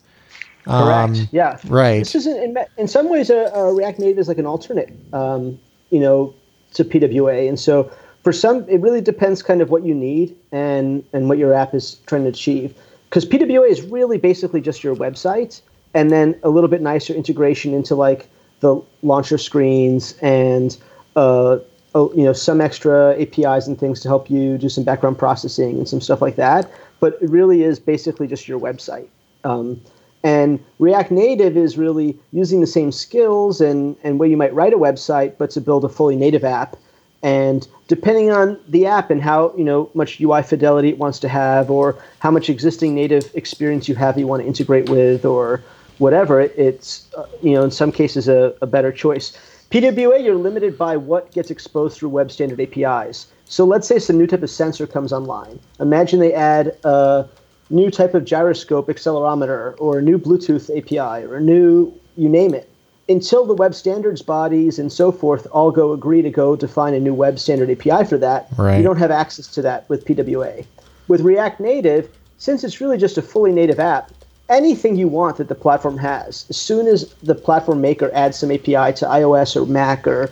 Correct. Um, yeah. Right. This is in, in some ways a, a, React Native is like an alternate, um, you know, to PWA, and so for some, it really depends kind of what you need and and what your app is trying to achieve. Because PWA is really basically just your website, and then a little bit nicer integration into like the launcher screens and uh, oh, you know some extra APIs and things to help you do some background processing and some stuff like that. But it really is basically just your website. Um, and React Native is really using the same skills and, and way you might write a website, but to build a fully native app. And depending on the app and how you know much UI fidelity it wants to have, or how much existing native experience you have you want to integrate with, or whatever, it's uh, you know in some cases a, a better choice. PWA, you're limited by what gets exposed through web standard APIs. So let's say some new type of sensor comes online. Imagine they add a new type of gyroscope accelerometer or a new Bluetooth API or a new, you name it. Until the web standards bodies and so forth all go agree to go define a new web standard API for that, Right. you don't have access to that with PWA. With React Native, since it's really just a fully native app, anything you want that the platform has, as soon as the platform maker adds some API to iOS or Mac or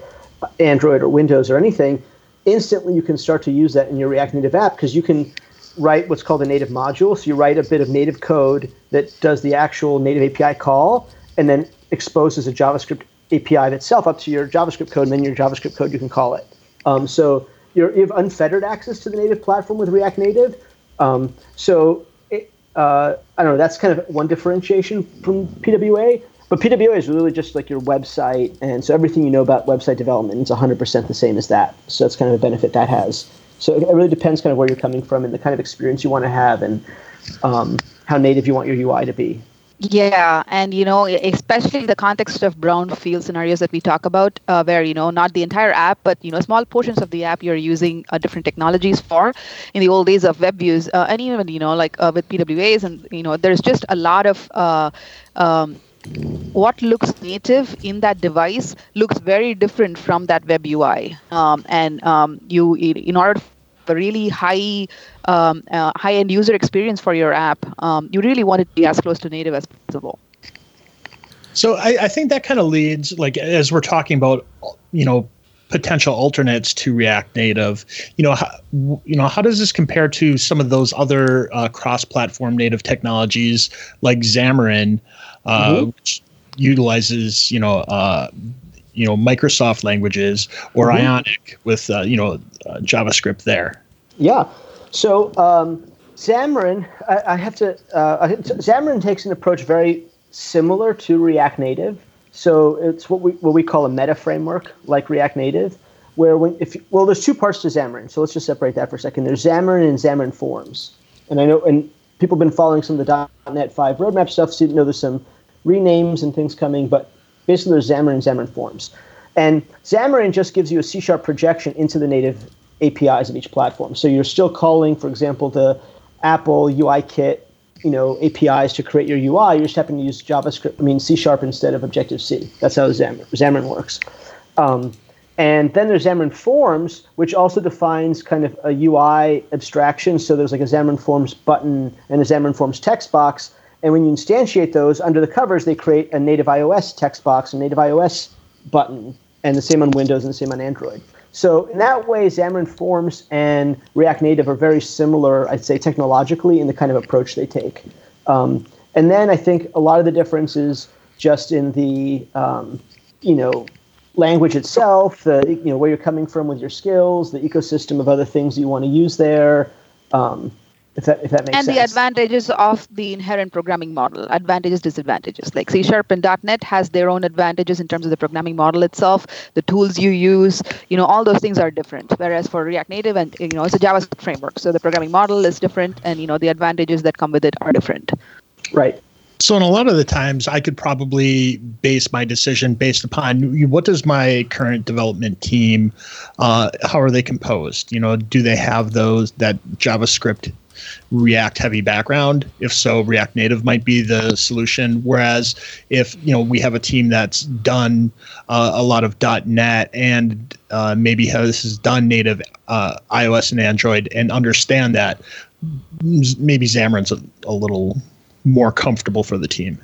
Android or Windows or anything, instantly you can start to use that in your React Native app because you can write what's called a native module. So you write a bit of native code that does the actual native API call and then exposes a JavaScript API of itself up to your JavaScript code, and then your JavaScript code you can call it. Um, so you have unfettered access to the native platform with React Native. Um, so uh, I don't know. That's kind of one differentiation from PWA. But PWA is really just like your website, and so everything you know about website development is 100% the same as that. So that's kind of a benefit that has. So it really depends kind of where you're coming from and the kind of experience you want to have, and um, how native you want your UI to be. Yeah, and you know, especially the context of brownfield scenarios that we talk about, uh, where you know not the entire app, but you know small portions of the app you're using uh, different technologies for. In the old days of web views, uh, and even you know like uh, with PWAs, and you know there's just a lot of uh, um, what looks native in that device looks very different from that web UI, um, and um, you in order a really high um, uh, high end user experience for your app, um, you really want it to be as close to native as possible. So I, I think that kind of leads, like as we're talking about, you know, potential alternates to React Native. You know, how, you know, how does this compare to some of those other uh, cross-platform native technologies like Xamarin, uh, Mm-hmm. which utilizes you know. Uh, you know Microsoft languages or Mhm. Ionic with uh, you know uh, JavaScript there. Yeah. So um, Xamarin, I, I have to. Uh, Xamarin takes an approach very similar to React Native. So it's what we what we call a meta framework, like React Native, where when if well, there's two parts to Xamarin. So let's just separate that for a second. There's Xamarin and Xamarin Forms, and I know and people have been following some of the .NET 5 roadmap stuff, so you know there's some renames and things coming, but basically there's Xamarin and Xamarin Forms. And Xamarin just gives you a C sharp projection into the native APIs of each platform. So you're still calling, for example, the Apple UIKit, you know, APIs to create your UI. You're just having to use JavaScript, I mean C sharp instead of Objective C. That's how Xamarin, Xamarin works. Um, and then there's Xamarin Forms, which also defines kind of a UI abstraction. So there's like a Xamarin Forms button and a Xamarin Forms text box. And when you instantiate those under the covers, they create a native iOS text box, a native iOS button, and the same on Windows and the same on Android. So in that way, Xamarin Forms and React Native are very similar, I'd say, technologically in the kind of approach they take. Um, and then I think a lot of the difference is just in the, um, you know, language itself, the you know where you're coming from with your skills, the ecosystem of other things you want to use there. Um, if that if that makes and sense. the advantages of the inherent programming model advantages disadvantages like c sharp and net has their own advantages in terms of the programming model itself the tools you use you know all those things are different whereas for react native and you know it's a javascript framework so the programming model is different and you know the advantages that come with it are different right. So, in a lot of the times, I could probably base my decision based upon what does my current development team, uh, how are they composed? You know, do they have those that JavaScript, React heavy background? If so, React Native might be the solution. Whereas, if you know we have a team that's done uh, a lot of .NET and uh, maybe has has done native uh, iOS and Android and understand that, maybe Xamarin's a, a little more comfortable for the team.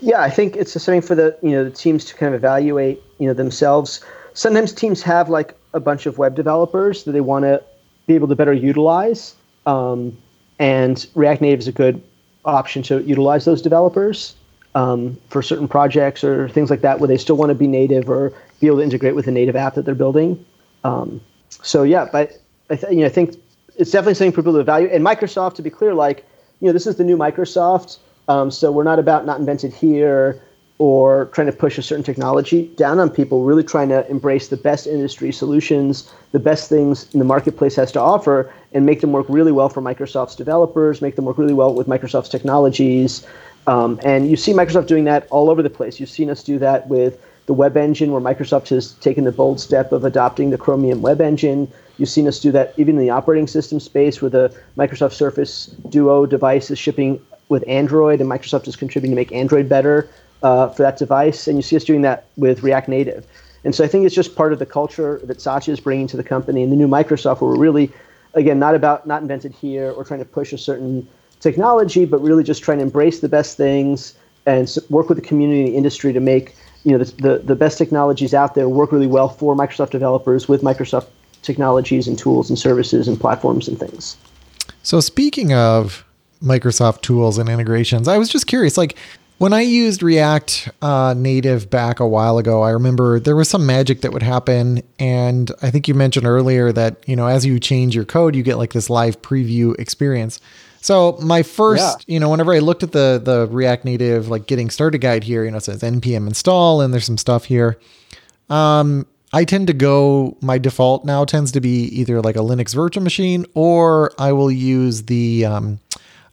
Yeah, I think it's something for the you know the teams to kind of evaluate you know themselves. Sometimes teams have like a bunch of web developers that they want to be able to better utilize, um, and React Native is a good option to utilize those developers um, for certain projects or things like that where they still want to be native or be able to integrate with a native app that they're building. Um, so yeah, but I th- you know I think it's definitely something for people to value. And Microsoft, to be clear, like you know this is the new Microsoft, um, so we're not about not invented here or trying to push a certain technology down on people, really trying to embrace the best industry solutions, the best things in the marketplace has to offer, and make them work really well for Microsoft's developers, make them work really well with Microsoft's technologies. Um, and you see Microsoft doing that all over the place. You've seen us do that with the web engine, where Microsoft has taken the bold step of adopting the Chromium web engine. You've seen us do that even in the operating system space, where the Microsoft Surface Duo device is shipping with Android, and Microsoft is contributing to make Android better uh, for that device, and you see us doing that with React Native. And so I think it's just part of the culture that Satya is bringing to the company and the new Microsoft, where we're really, again, not about not invented here or trying to push a certain technology, but really just trying to embrace the best things and work with the community and the industry to make you know the, the, the best technologies out there work really well for Microsoft developers with Microsoft technologies and tools and services and platforms and things. So speaking of Microsoft tools and integrations, I was just curious, like when I used React uh, Native back a while ago, I remember there was some magic that would happen, and I think you mentioned earlier that you know as you change your code, you get like this live preview experience. So my first, yeah. you know, whenever I looked at the the React Native like getting started guide here, you know, it says npm install, and there's some stuff here. Um, I tend to go. My default now tends to be either like a Linux virtual machine, or I will use the um,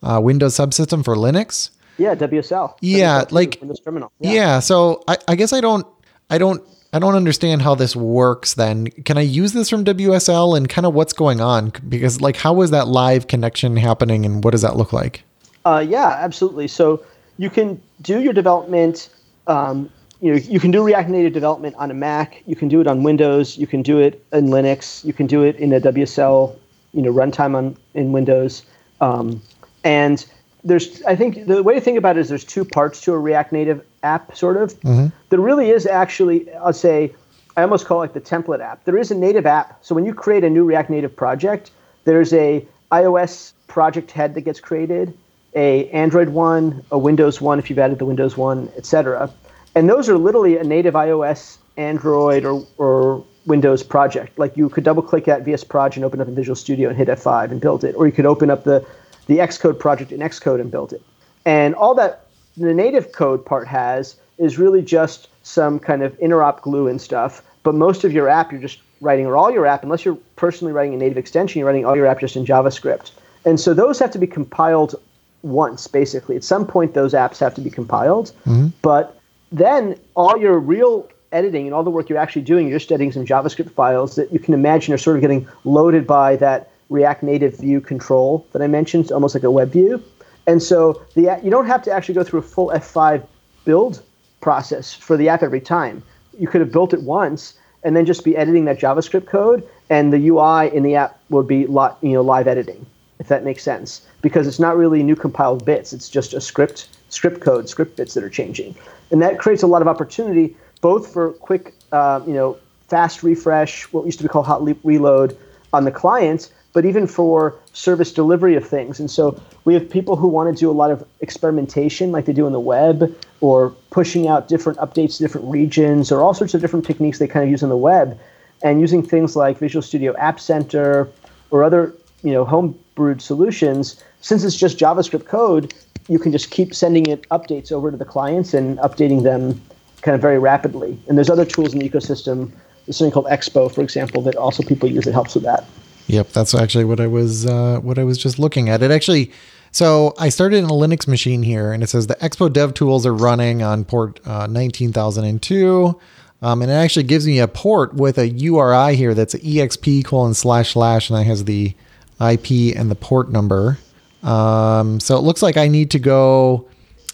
uh, Windows subsystem for Linux. Yeah, WSL. Yeah, WSL like Windows Terminal. Yeah. yeah so I, I guess I don't I don't I don't understand how this works then. Can I use this from WSL and kind of what's going on? Because like how is that live connection happening and what does that look like? Uh, yeah, absolutely. So you can do your development um, you know, you can do React Native development on a Mac. You can do it on Windows. You can do it in Linux. You can do it in a WSL, you know, runtime on in Windows. Um, and there's I think the way to think about it is there's two parts to a React Native app, sort of. Mm-hmm. There really is actually, I'll say, I almost call it the template app. There is a native app. So when you create a new React Native project, there's a iOS project head that gets created, a Android one, a Windows one if you've added the Windows one, etc. And those are literally a native iOS, Android, or, or Windows project. Like you could double click at VS Proj and open up in Visual Studio and hit F5 and build it, or you could open up the the Xcode project in Xcode and built it. And all that the native code part has is really just some kind of interop glue and stuff. But most of your app, you're just writing, or all your app, unless you're personally writing a native extension, you're writing all your app just in JavaScript. And so those have to be compiled once, basically. At some point, those apps have to be compiled. Mm-hmm. But then all your real editing and all the work you're actually doing, you're just editing some JavaScript files that you can imagine are sort of getting loaded by that React Native view control that I mentioned, almost like a web view. And so the you don't have to actually go through a full F5 build process for the app every time. You could have built it once and then just be editing that JavaScript code, and the UI in the app would be li- you know live editing, if that makes sense, because it's not really new compiled bits. It's just a script script code, script bits that are changing, and that creates a lot of opportunity both for quick uh, you know fast refresh, what used to be called hot reload on the client, but even for service delivery of things. And so we have people who want to do a lot of experimentation, like they do on the web, or pushing out different updates to different regions, or all sorts of different techniques they kind of use on the web, and using things like Visual Studio App Center or other you know homebrewed solutions. Since it's just JavaScript code, you can just keep sending it updates over to the clients and updating them kind of very rapidly. And there's other tools in the ecosystem. There's something called Expo, for example, that also people use that helps with that. Yep, that's actually what I was uh, what I was just looking at. It actually so I started in a Linux machine here, and it says the Expo Dev tools are running on port uh, 19002. Um, and it actually gives me a port with a URI here that's exp colon slash slash, and that has the IP and the port number. Um, so it looks like I need to go,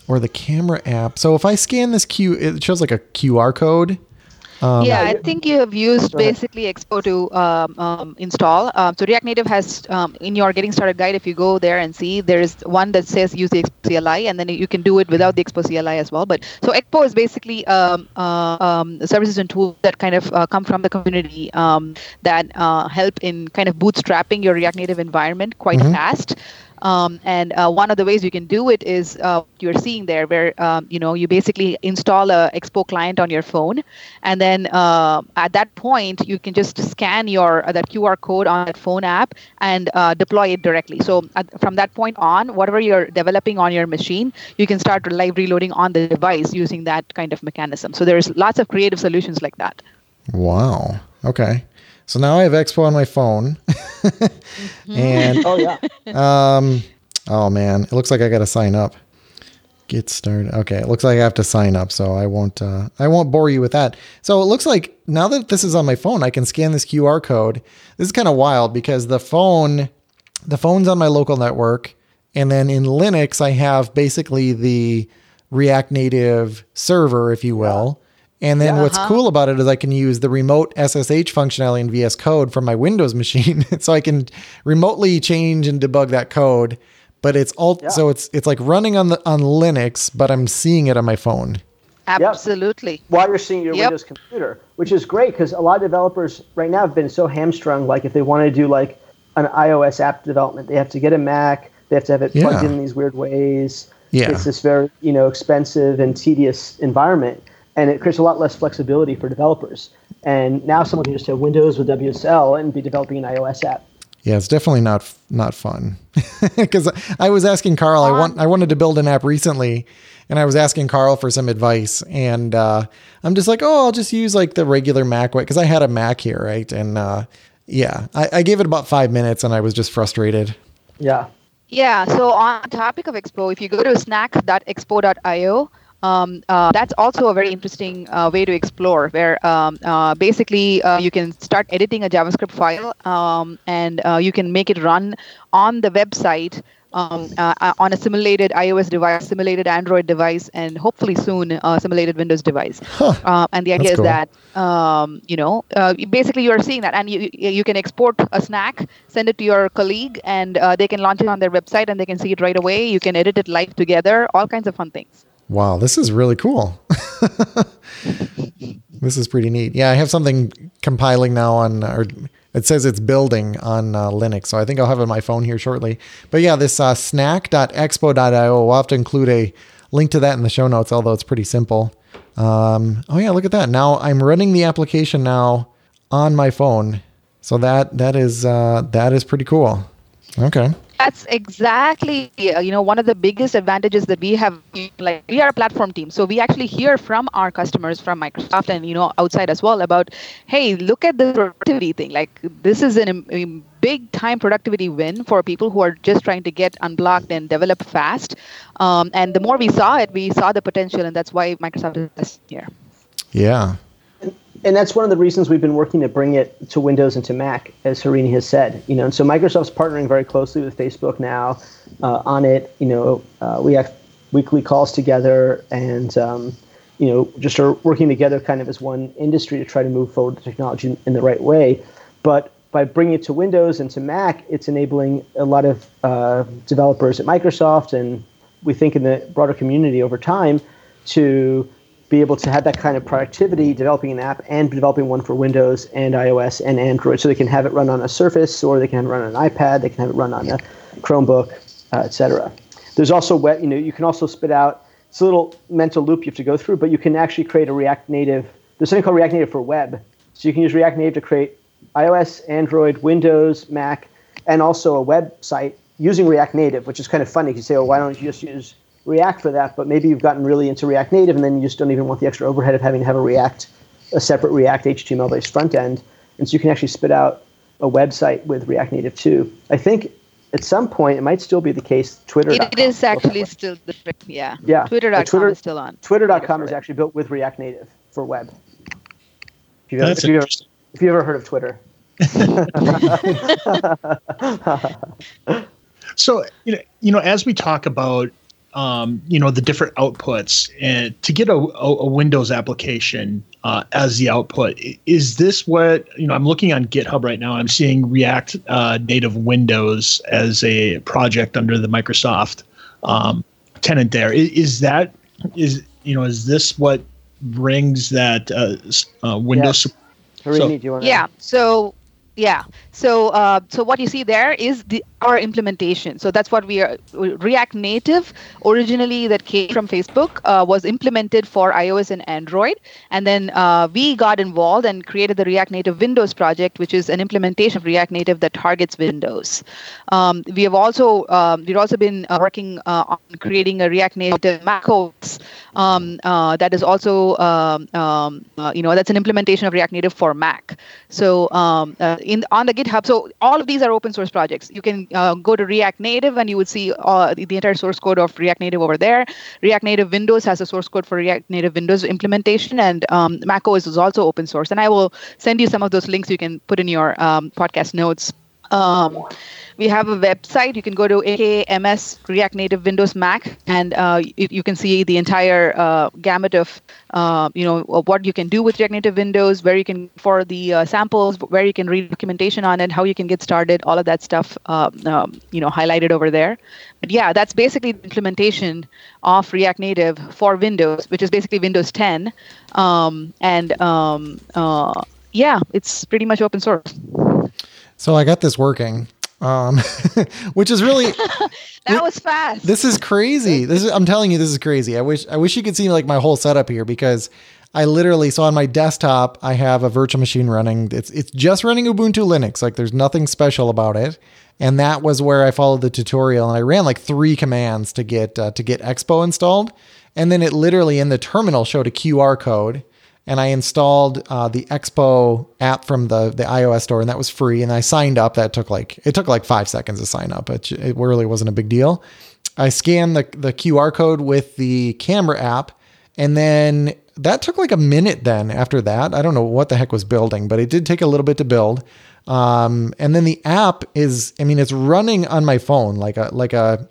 or the camera app. So if I scan this Q, it shows like a QR code. Um, yeah, I think you have used basically Expo to um, um, install. Um, so React Native has um, in your getting started guide. If you go there and see, there is one that says use the Expo CLI, and then you can do it without the Expo CLI as well. But so Expo is basically um, uh, services and tools that kind of uh, come from the community that uh, help in kind of bootstrapping your React Native environment quite mm-hmm. fast. Um, and uh, one of the ways you can do it is uh, you're seeing there, where um, you know you basically install a Expo client on your phone, and then uh, at that point you can just scan your uh, that QR code on that phone app and uh, deploy it directly. So from that point on, whatever you're developing on your machine, you can start live reloading on the device using that kind of mechanism. So there's lots of creative solutions like that. Wow. Okay. So now I have Expo on my phone. and Oh yeah. um oh man, it looks like I got to sign up. Get started. Okay, it looks like I have to sign up, so I won't uh I won't bore you with that. So it looks like now that this is on my phone, I can scan this QR code. This is kind of wild because the phone the phone's on my local network and then in Linux I have basically the React Native server, if you will. And then what's cool about it is I can use the remote SSH functionality in VS Code from my Windows machine, so I can remotely change and debug that code. But it's all so it's it's like running on the on Linux, but I'm seeing it on my phone. Absolutely. while you're seeing your Yep. Windows computer, which is great because a lot of developers right now have been so hamstrung. Like if they want to do like an iOS app development, they have to get a Mac, they have to have it plugged Yeah. in these weird ways. Yeah. It's this very you know expensive and tedious environment, and it creates a lot less flexibility for developers. And now someone can just have Windows with WSL and be developing an iOS app. Yeah, it's definitely not not fun. Because I was asking Carl, I want I wanted to build an app recently, and I was asking Carl for some advice, and uh, I'm just like, oh, I'll just use like the regular Mac way because I had a Mac here, right? And uh, yeah, I, I gave it about five minutes, and I was just frustrated. Yeah. Yeah. So on topic of Expo, if you go to snack.expo.io, um, uh, that's also a very interesting uh, way to explore, where um, uh, basically uh, you can start editing a JavaScript file um, and uh, you can make it run on the website. Um, uh, on a simulated iOS device, simulated Android device, and hopefully soon a simulated Windows device. Uh, and the idea That's is that um, you know, uh, basically you are seeing that, and you you you can export a snack, send it to your colleague, and uh, they can launch it on their website, and they can see it right away. You can edit it live together, all kinds of fun things. Wow, this is really cool. this is pretty neat. Yeah, I have something compiling now on, or it says it's building on uh, Linux. So I think I'll have it on my phone here shortly. But yeah, this uh, snack.expo.io, we'll have to include a link to that in the show notes, although it's pretty simple. Um, oh yeah, look at that. Now I'm running the application now on my phone. So that that is uh, that is pretty cool. Okay. That's exactly uh, you know one of the biggest advantages that we have. Like we are a platform team, so we actually hear from our customers from Microsoft and you know outside as well about, hey, look at the productivity thing. Like this is an, a big time productivity win for people who are just trying to get unblocked and develop fast. Um, and the more we saw it, we saw the potential, and that's why Microsoft is here. Yeah. And that's one of the reasons we've been working to bring it to Windows and to Mac, as Harini has said. You know, and so Microsoft's partnering very closely with Facebook now uh, on it. You know, uh, we have weekly calls together, and um, you know, just are working together kind of as one industry to try to move forward the technology in, the right way. But by bringing it to Windows and to Mac, it's enabling a lot of uh, developers at Microsoft, and we think in the broader community over time, to be able to have that kind of productivity developing an app and developing one for Windows and iOS and Android so they can have it run on a Surface or they can run on an iPad, they can have it run on a Chromebook, uh, etc. There's also you know, you can also spit out it's a little mental loop you have to go through, but you can actually create a React Native. There's something called React Native for web. So you can use React Native to create iOS, Android, Windows, Mac, and also a website using React Native, which is kind of funny. You say, oh, why don't you just use React for that? But maybe you've gotten really into React Native, and then you just don't even want the extra overhead of having to have a React, a separate React HTML-based front end, and so you can actually spit out a website with React Native too. I think at some point it might still be the case. Twitter. It, it is actually still the yeah. Yeah. Twitter.com Twitter- is still on. Twitter.com is actually built with React Native for web. If you've, ever, That's if, you've ever, interesting. if you've ever heard of Twitter. So you know, you know, as we talk about, um, you know, the different outputs, and to get a, a, a Windows application uh, as the output, is this what you know? I'm looking on GitHub right now. I'm seeing React uh, Native Windows as a project under the Microsoft um, tenant. There is, is that is you know is this what brings that uh, s- uh, Windows? Harini, So- do you want to? Yeah. So yeah. So uh, so what you see there is the our implementation. So that's what we are. React Native originally that came from Facebook uh, was implemented for iOS and Android, and then uh, we got involved and created the React Native Windows project, which is an implementation of React Native that targets Windows. Um, we have also um, we've also been uh, working uh, on creating a React Native macOS um, uh, that is also um, um, you know that's an implementation of React Native for Mac. So in on the GitHub, so all of these are open source projects. You can uh, go to React Native and you would see uh, the, the, entire source code of React Native over there. React Native Windows has a source code for React Native Windows implementation, and um, macOS is also open source. And I will send you some of those links you can put in your um, podcast notes. Um, we have a website. You can go to AKMS React Native Windows Mac, and uh, you, you, can see the entire uh, gamut of uh, you know what you can do with React Native Windows, where you can for the uh, samples, where you can read documentation on it, how you can get started, all of that stuff. Um, um, you know, highlighted over there. But yeah, that's basically the implementation of React Native for Windows, which is basically Windows 10, um, and um, uh, yeah, it's pretty much open source. So I got this working um, which is really that was fast. This is crazy. This is I'm telling you, this is crazy. I wish I wish you could see like my whole setup here because I literally so on my desktop I have a virtual machine running. It's it's just running Ubuntu Linux. Like there's nothing special about it. And that was where I followed the tutorial and I ran like three commands to get uh, to get Expo installed. And then it literally in the terminal showed a QR code and I installed uh, the Expo app from the the iOS store, and that was free. And I signed up. That took like it took like five seconds to sign up. It, it really wasn't a big deal. I scanned the the QR code with the camera app, and then that took like a minute. Then after that, I don't know what the heck was building, but it did take a little bit to build. Um, and then the app is, I mean, it's running on my phone like a like a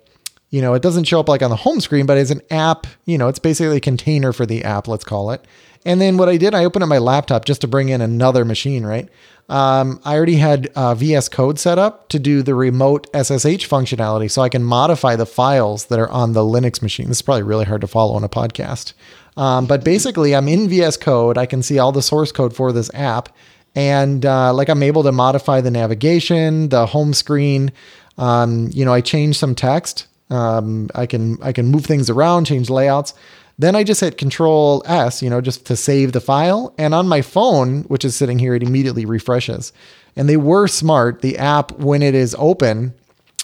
you know, it doesn't show up like on the home screen, but it's an app, you know, it's basically a container for the app, let's call it. And then what I did, I opened up my laptop just to bring in another machine, right? Um, I already had uh, VS Code set up to do the remote SSH functionality so I can modify the files that are on the Linux machine. This is probably really hard to follow on a podcast. Um, but basically, I'm in VS Code. I can see all the source code for this app. And uh, like I'm able to modify the navigation, the home screen. Um, you know, I change some text. Um, I can I can move things around, change layouts. Then I just hit Control S, you know, just to save the file. And on my phone, which is sitting here, it immediately refreshes. And they were smart. The app, when it is open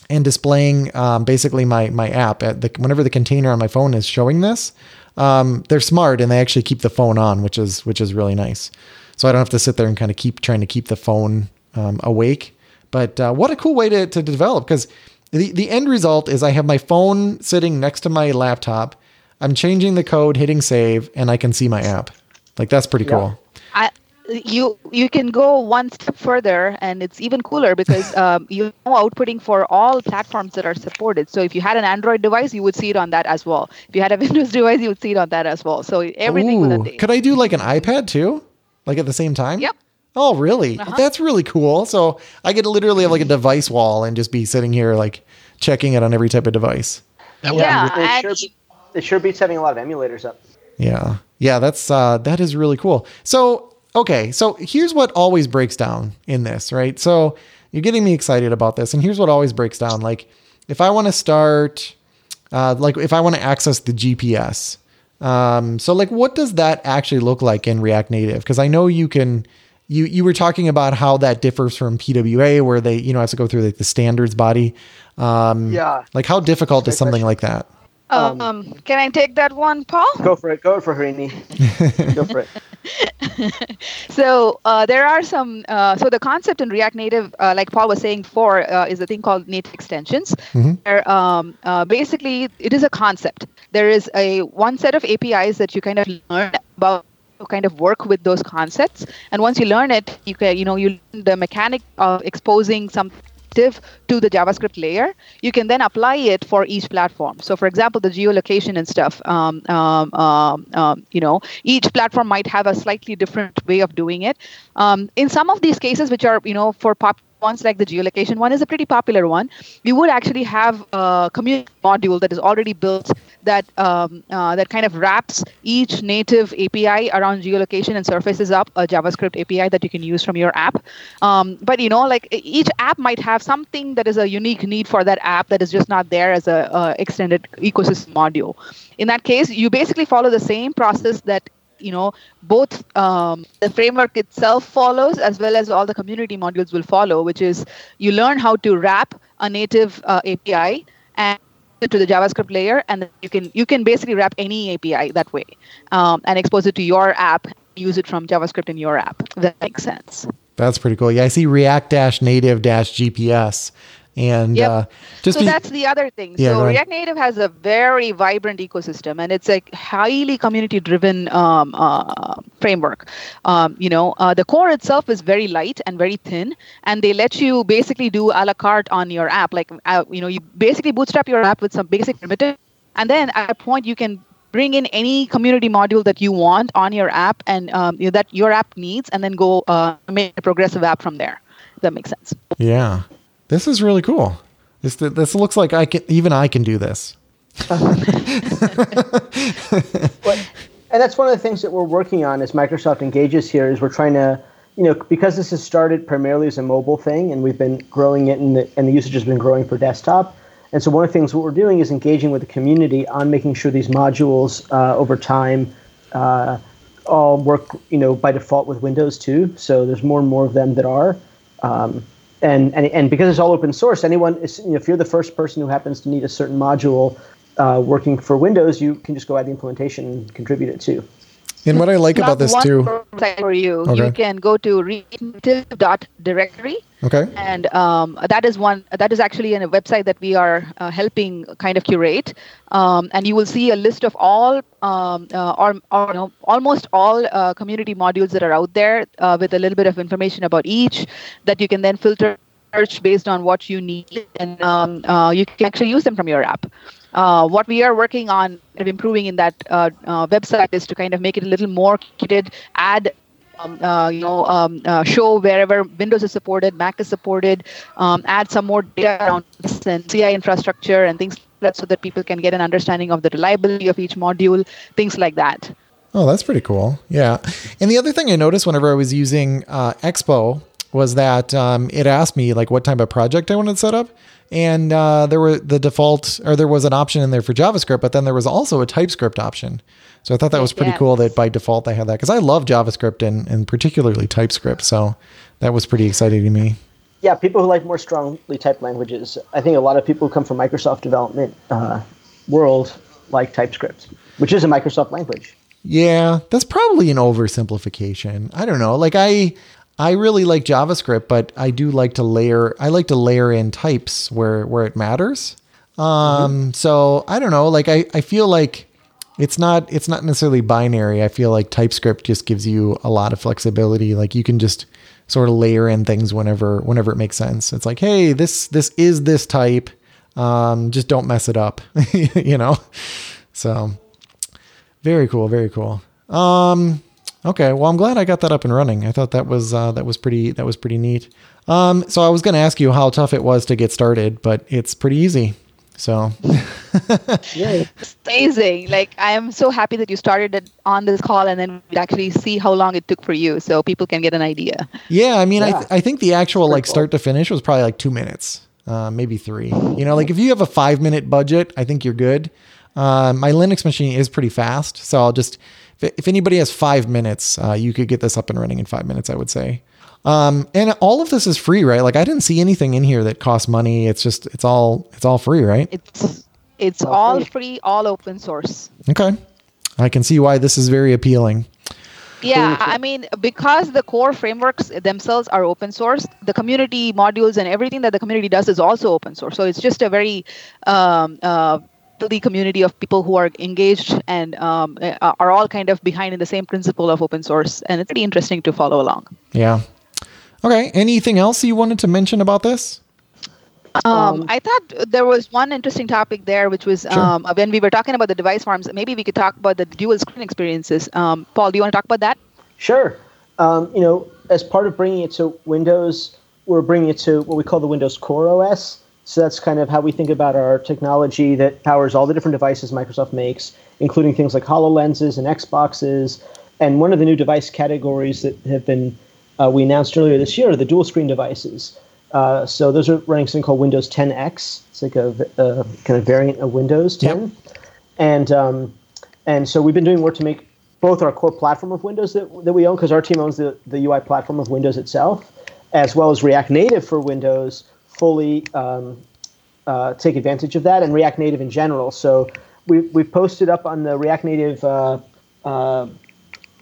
and displaying um, basically my my app at the whenever the container on my phone is showing this, um, they're smart and they actually keep the phone on, which is which is really nice. So I don't have to sit there and kind of keep trying to keep the phone um, awake. But uh, what a cool way to, to develop because the, the end result is I have my phone sitting next to my laptop I'm changing the code, hitting save, and I can see my app. Like that's pretty yeah. cool. I, you you can go one step further, and it's even cooler because um, you know outputting for all platforms that are supported. So if you had an Android device, you would see it on that as well. If you had a Windows device, you would see it on that as well. So everything Ooh, Could I do like an iPad too, like at the same time? Yep. Oh, really? Uh-huh. That's really cool. So I get to literally have like a device wall and just be sitting here like checking it on every type of device. yeah, yeah sure, it sure beats having a lot of emulators up. Yeah. Yeah, that's uh that is really cool. So, okay, so here's what always breaks down in this, right? So, you're getting me excited about this and here's what always breaks down like if I want to start uh like if I want to access the GPS. Um so like what does that actually look like in React Native? Cuz I know you can you you were talking about how that differs from PWA where they, you know, have to go through like the standards body. Um yeah. like how difficult is something question. like that? Um, um, can I take that one, Paul? Go for it. Go for it, Harini. go for it. so uh, there are some. Uh, so the concept in React Native, uh, like Paul was saying before, uh, is a thing called native extensions. Mm-hmm. Where um, uh, basically it is a concept. There is a one set of APIs that you kind of learn about kind of work with those concepts and once you learn it you can you know you learn the mechanic of exposing some to the JavaScript layer, you can then apply it for each platform. So, for example, the geolocation and stuff, um, um, um, um, you know, each platform might have a slightly different way of doing it. Um, in some of these cases, which are, you know, for pop ones like the geolocation one is a pretty popular one. We would actually have a community module that is already built that um, uh, that kind of wraps each native API around geolocation and surfaces up a JavaScript API that you can use from your app. Um, but you know, like each app might have something that is a unique need for that app that is just not there as a, a extended ecosystem module. In that case, you basically follow the same process that you know both um, the framework itself follows as well as all the community modules will follow which is you learn how to wrap a native uh, api and to the javascript layer and you can you can basically wrap any api that way um, and expose it to your app use it from javascript in your app. That makes sense. That's pretty cool. Yeah i see react native gps and yep. uh, just so be- that's the other thing. Yeah, so React Native has a very vibrant ecosystem, and it's a highly community-driven um, uh, framework. Um, you know, uh, the core itself is very light and very thin, and they let you basically do a la carte on your app. Like, uh, you know, you basically bootstrap your app with some basic primitive, and then at a point you can bring in any community module that you want on your app and um, you know, that your app needs, and then go uh, make a progressive app from there. that makes sense. Yeah. This is really cool. This this looks like I can even I can do this. but, and that's one of the things that we're working on as Microsoft engages here is we're trying to you know because this has started primarily as a mobile thing and we've been growing it and the, and the usage has been growing for desktop and so one of the things what we're doing is engaging with the community on making sure these modules uh, over time uh, all work you know by default with Windows too so there's more and more of them that are um, and, and and because it's all open source, anyone is, you know, if you're the first person who happens to need a certain module uh, working for Windows, you can just go add the implementation and contribute it too. And what I like about this too, for you, okay. you can go to reactnative.directory. Okay. And um, that is one. That is actually a website that we are uh, helping kind of curate. Um, and you will see a list of all, um, uh, or, or you know, almost all uh, community modules that are out there uh, with a little bit of information about each that you can then filter search based on what you need, and um, uh, you can actually use them from your app. Uh, what we are working on improving in that uh, uh, website is to kind of make it a little more curated, add um, uh, you know, um, uh, show wherever Windows is supported, Mac is supported, um, add some more data around this and CI infrastructure and things like that so that people can get an understanding of the reliability of each module, things like that. Oh, that's pretty cool. Yeah. And the other thing I noticed whenever I was using uh, Expo was that um, it asked me like what type of project I wanted to set up and uh, there were the default or there was an option in there for javascript but then there was also a typescript option so i thought that was pretty cool that by default they had that because i love javascript and, and particularly typescript so that was pretty exciting to me yeah people who like more strongly typed languages i think a lot of people who come from microsoft development uh, world like typescript which is a microsoft language yeah, that's probably an oversimplification. I don't know. Like I I really like JavaScript, but I do like to layer. I like to layer in types where where it matters. Um, mm-hmm. So I don't know. Like I, I feel like it's not it's not necessarily binary. I feel like TypeScript just gives you a lot of flexibility. Like you can just sort of layer in things whenever whenever it makes sense. It's like, hey, this this is this type. Um, just don't mess it up. you know. So very cool. Very cool. Um, Okay, well, I'm glad I got that up and running. I thought that was uh, that was pretty that was pretty neat. Um, so I was going to ask you how tough it was to get started, but it's pretty easy. So yeah, it's amazing. Like I am so happy that you started it on this call, and then we actually see how long it took for you, so people can get an idea. Yeah, I mean, yeah. I th- I think the actual like start to finish was probably like two minutes, uh, maybe three. You know, like if you have a five minute budget, I think you're good. Uh, my Linux machine is pretty fast, so I'll just if anybody has five minutes, uh, you could get this up and running in five minutes, I would say. Um, and all of this is free, right? Like I didn't see anything in here that costs money. It's just it's all it's all free, right? It's it's all free, all open source. Okay, I can see why this is very appealing. Yeah, I mean, because the core frameworks themselves are open source, the community modules and everything that the community does is also open source. So it's just a very um, uh, the community of people who are engaged and um, uh, are all kind of behind in the same principle of open source. And it's pretty interesting to follow along. Yeah. Okay. Anything else you wanted to mention about this? Um, um I thought there was one interesting topic there, which was sure. um, when we were talking about the device farms. Maybe we could talk about the dual screen experiences. Um, Paul, do you want to talk about that? Sure. Um, you know, as part of bringing it to Windows, we're bringing it to what we call the Windows Core OS. So that's kind of how we think about our technology that powers all the different devices Microsoft makes, including things like HoloLenses and Xboxes. And one of the new device categories that have been uh, we announced earlier this year are the dual screen devices. Uh, so those are running something called Windows 10X. It's like a, a kind of variant of Windows 10. Yep. And um, and so we've been doing work to make both our core platform of Windows that, that we own, because our team owns the, the UI platform of Windows itself, as well as React Native for Windows, fully um, uh, take advantage of that, and React Native in general. So we we've posted up on the React Native uh, uh,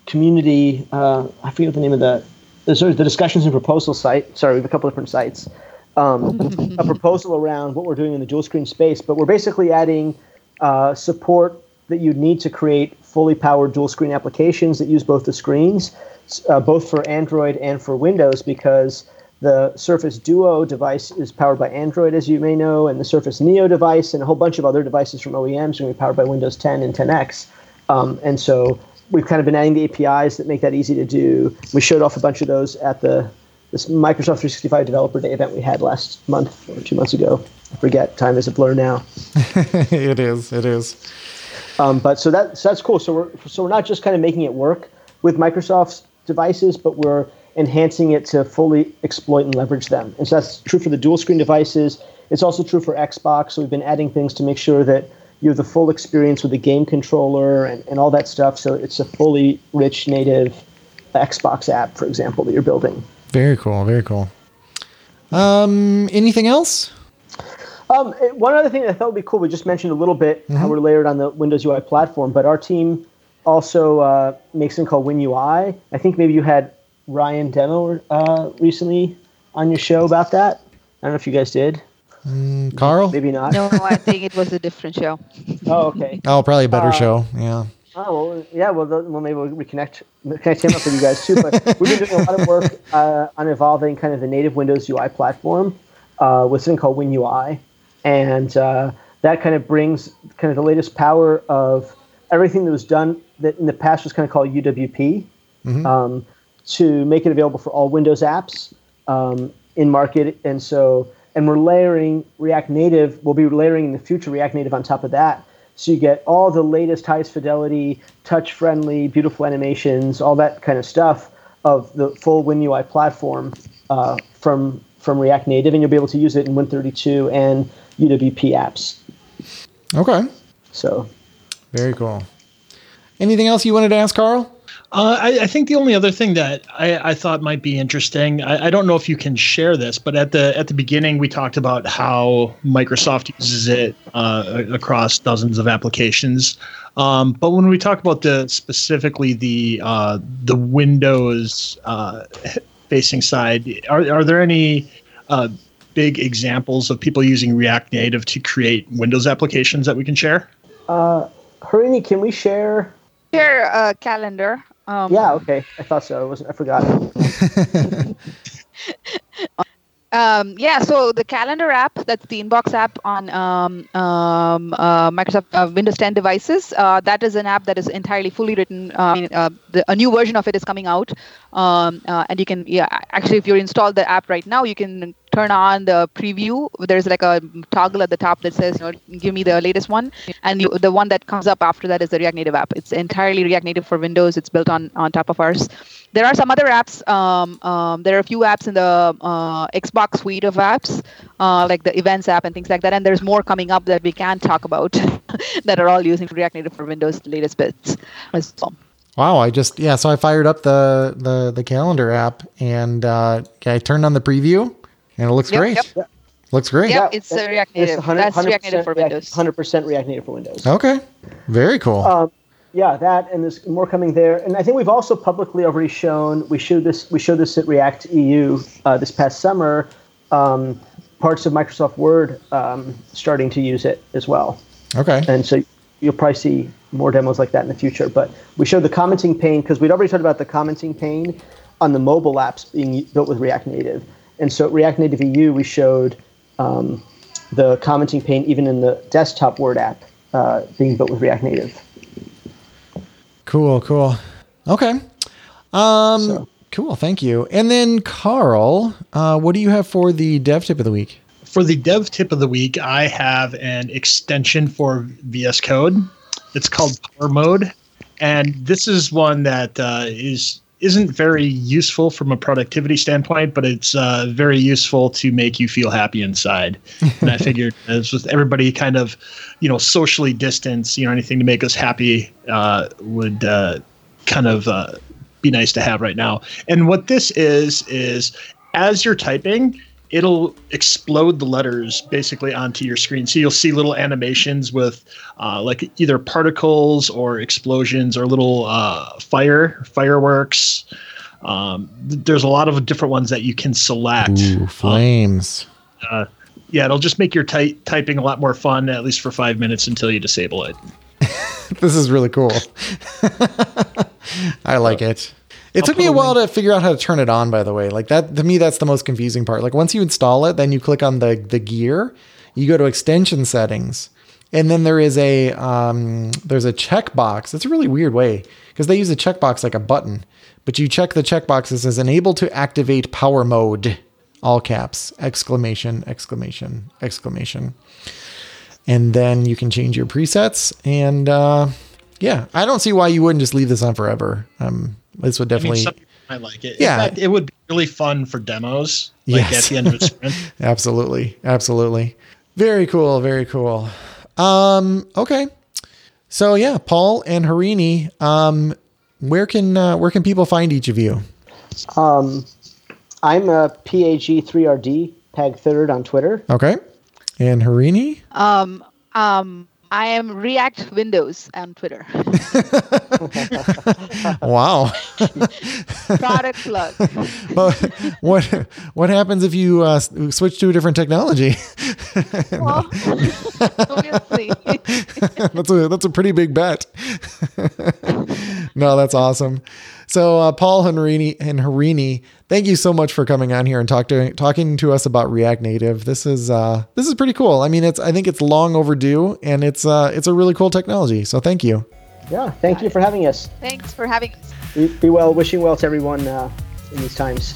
community. Uh, I forget the name of the the sort of the discussions and proposal site. Sorry, we have a couple different sites. Um, a proposal around what we're doing in the dual screen space, but we're basically adding uh, support that you'd need to create fully powered dual screen applications that use both the screens, uh, both for Android and for Windows, because the Surface Duo device is powered by Android, as you may know, and the Surface Neo device and a whole bunch of other devices from OEMs are going to be powered by Windows 10 and 10X. Um, and so we've kind of been adding the APIs that make that easy to do. We showed off a bunch of those at the this Microsoft 365 Developer Day event we had last month or two months ago. I forget, time is a blur now. it is. It is. Um, but so that so that's cool. So we're so we're not just kind of making it work with Microsoft's devices, but we're enhancing it to fully exploit and leverage them. And so that's true for the dual screen devices. It's also true for Xbox. So we've been adding things to make sure that you have the full experience with the game controller and, and all that stuff. So it's a fully rich native Xbox app, for example, that you're building. Very cool. Very cool. Um, anything else? Um, one other thing that I thought would be cool, we just mentioned a little bit mm-hmm. how we're layered on the Windows UI platform, but our team also uh, makes something called WinUI. I think maybe you had Ryan Demo uh, recently on your show about that. I don't know if you guys did. Mm, Carl? Maybe not. No, I think it was a different show. oh, okay. Oh, probably a better uh, show. Yeah. Oh well, yeah. Well, well, maybe we'll reconnect, connect him up with you guys too. But we've been doing a lot of work uh, on evolving kind of the native Windows UI platform uh, with something called WinUI, and uh, that kind of brings kind of the latest power of everything that was done that in the past was kind of called UWP mm-hmm. um, to make it available for all Windows apps um, in market. And so and we're layering React Native. We'll be layering in the future React Native on top of that. So you get all the latest, highest fidelity, touch-friendly, beautiful animations, all that kind of stuff of the full WinUI platform uh, from from React Native, and you'll be able to use it in Win32 and UWP apps. Okay. So. Very cool. Anything else you wanted to ask, Carl? Uh, I, I, think the only other thing that I, I thought might be interesting, I, I, don't know if you can share this, but at the at the beginning we talked about how Microsoft uses it uh, across dozens of applications. Um, but when we talk about the specifically the uh, the Windows uh, facing side, are are there any uh, big examples of people using React Native to create Windows applications that we can share? Uh, Harini, can we share? Share a calendar. Um, yeah, okay. I thought so. I wasn't. I forgot. Um, yeah, so the calendar app, that's the inbox app on um, um, uh, Microsoft uh, Windows 10 devices. Uh, that is an app that is entirely fully written. Uh, uh, the, a new version of it is coming out, um, uh, and you can, yeah, actually, if you install the app right now, you can turn on the preview. There's like a toggle at the top that says, you know, "Give me the latest one," and you, the one that comes up after that is the React Native app. It's entirely React Native for Windows. It's built on on top of ours there are some other apps. Um, um, there are a few apps in the uh, Xbox suite of apps, uh, like the Events app and things like that. And there's more coming up that we can talk about that are all using React Native for Windows latest bits as well. Wow, I just yeah, so I fired up the the the calendar app and uh, I turned on the preview and it looks yep, great. Yep. Looks great. Yeah, it's uh, React Native. It's 100, That's React Native for Windows. Hundred percent React Native for Windows. Okay, very cool. Um, yeah, that and there's more coming there. And I think we've also publicly already shown we showed this we showed this at React EU uh, this past summer. Um, parts of Microsoft Word um, starting to use it as well. Okay. And so you'll probably see more demos like that in the future. But we showed the commenting pane because we'd already talked about the commenting pane on the mobile apps being built with React Native. And so at React Native EU, we showed um, the commenting pane even in the desktop Word app uh, being built with React Native. Cool, cool. Okay. Um, so. Cool, thank you. And then, Carl, uh, what do you have for the dev tip of the week? for the dev tip of the week, I have an extension for VS Code. It's called Power Mode, and this is one that uh, is isn't very useful from a productivity standpoint, but it's uh, very useful to make you feel happy inside. and I figured, as with everybody kind of, you know, socially distanced, you know, anything to make us happy uh, would uh, kind of uh, be nice to have right now. And what this is is as you're typing, it'll explode the letters basically onto your screen. So you'll see little animations with uh, like either particles or explosions or little uh, fire fireworks. Um, there's a lot of different ones that you can select. Ooh, flames. Uh, yeah, it'll just make your ty- typing a lot more fun, at least for five minutes until you disable it. this is really cool. I like it. It took me a while to figure out how to turn it on, by the way. Like that to me, that's the most confusing part. Like once you install it, then you click on the the gear, you go to extension settings, and then there is a um, there's a checkbox. It's a really weird way because they use a checkbox like a button, but you check the checkbox that says enable to activate power mode, all caps, exclamation, exclamation, exclamation, and then you can change your presets. And uh, yeah, I don't see why you wouldn't just leave this on forever. Um, this would I mean, definitely. some people might like it. Yeah. In fact, it would be really fun for demos, like Yes. at the end of a sprint. Absolutely. Absolutely. Very cool. Very cool. Um, okay. So yeah, Paul and Harini, um, where can uh, where can people find each of you? Um, I'm a PAG3RD, Pag Third on Twitter. Okay. And Harini? Um, um, I am React Windows on Twitter. Wow. Product plug. Well, what what happens if you uh, switch to a different technology? Well, we'll that's a that's a pretty big bet. no, that's awesome. So, uh, Paul and Harini, and Harini, thank you so much for coming on here and talk to, talking to us about React Native. This is uh, this is pretty cool. I mean, it's I think it's long overdue, and it's uh, it's a really cool technology. So, thank you. Yeah, thank you for having us. Thanks for having us. Be, be well, wishing well to everyone uh, in these times.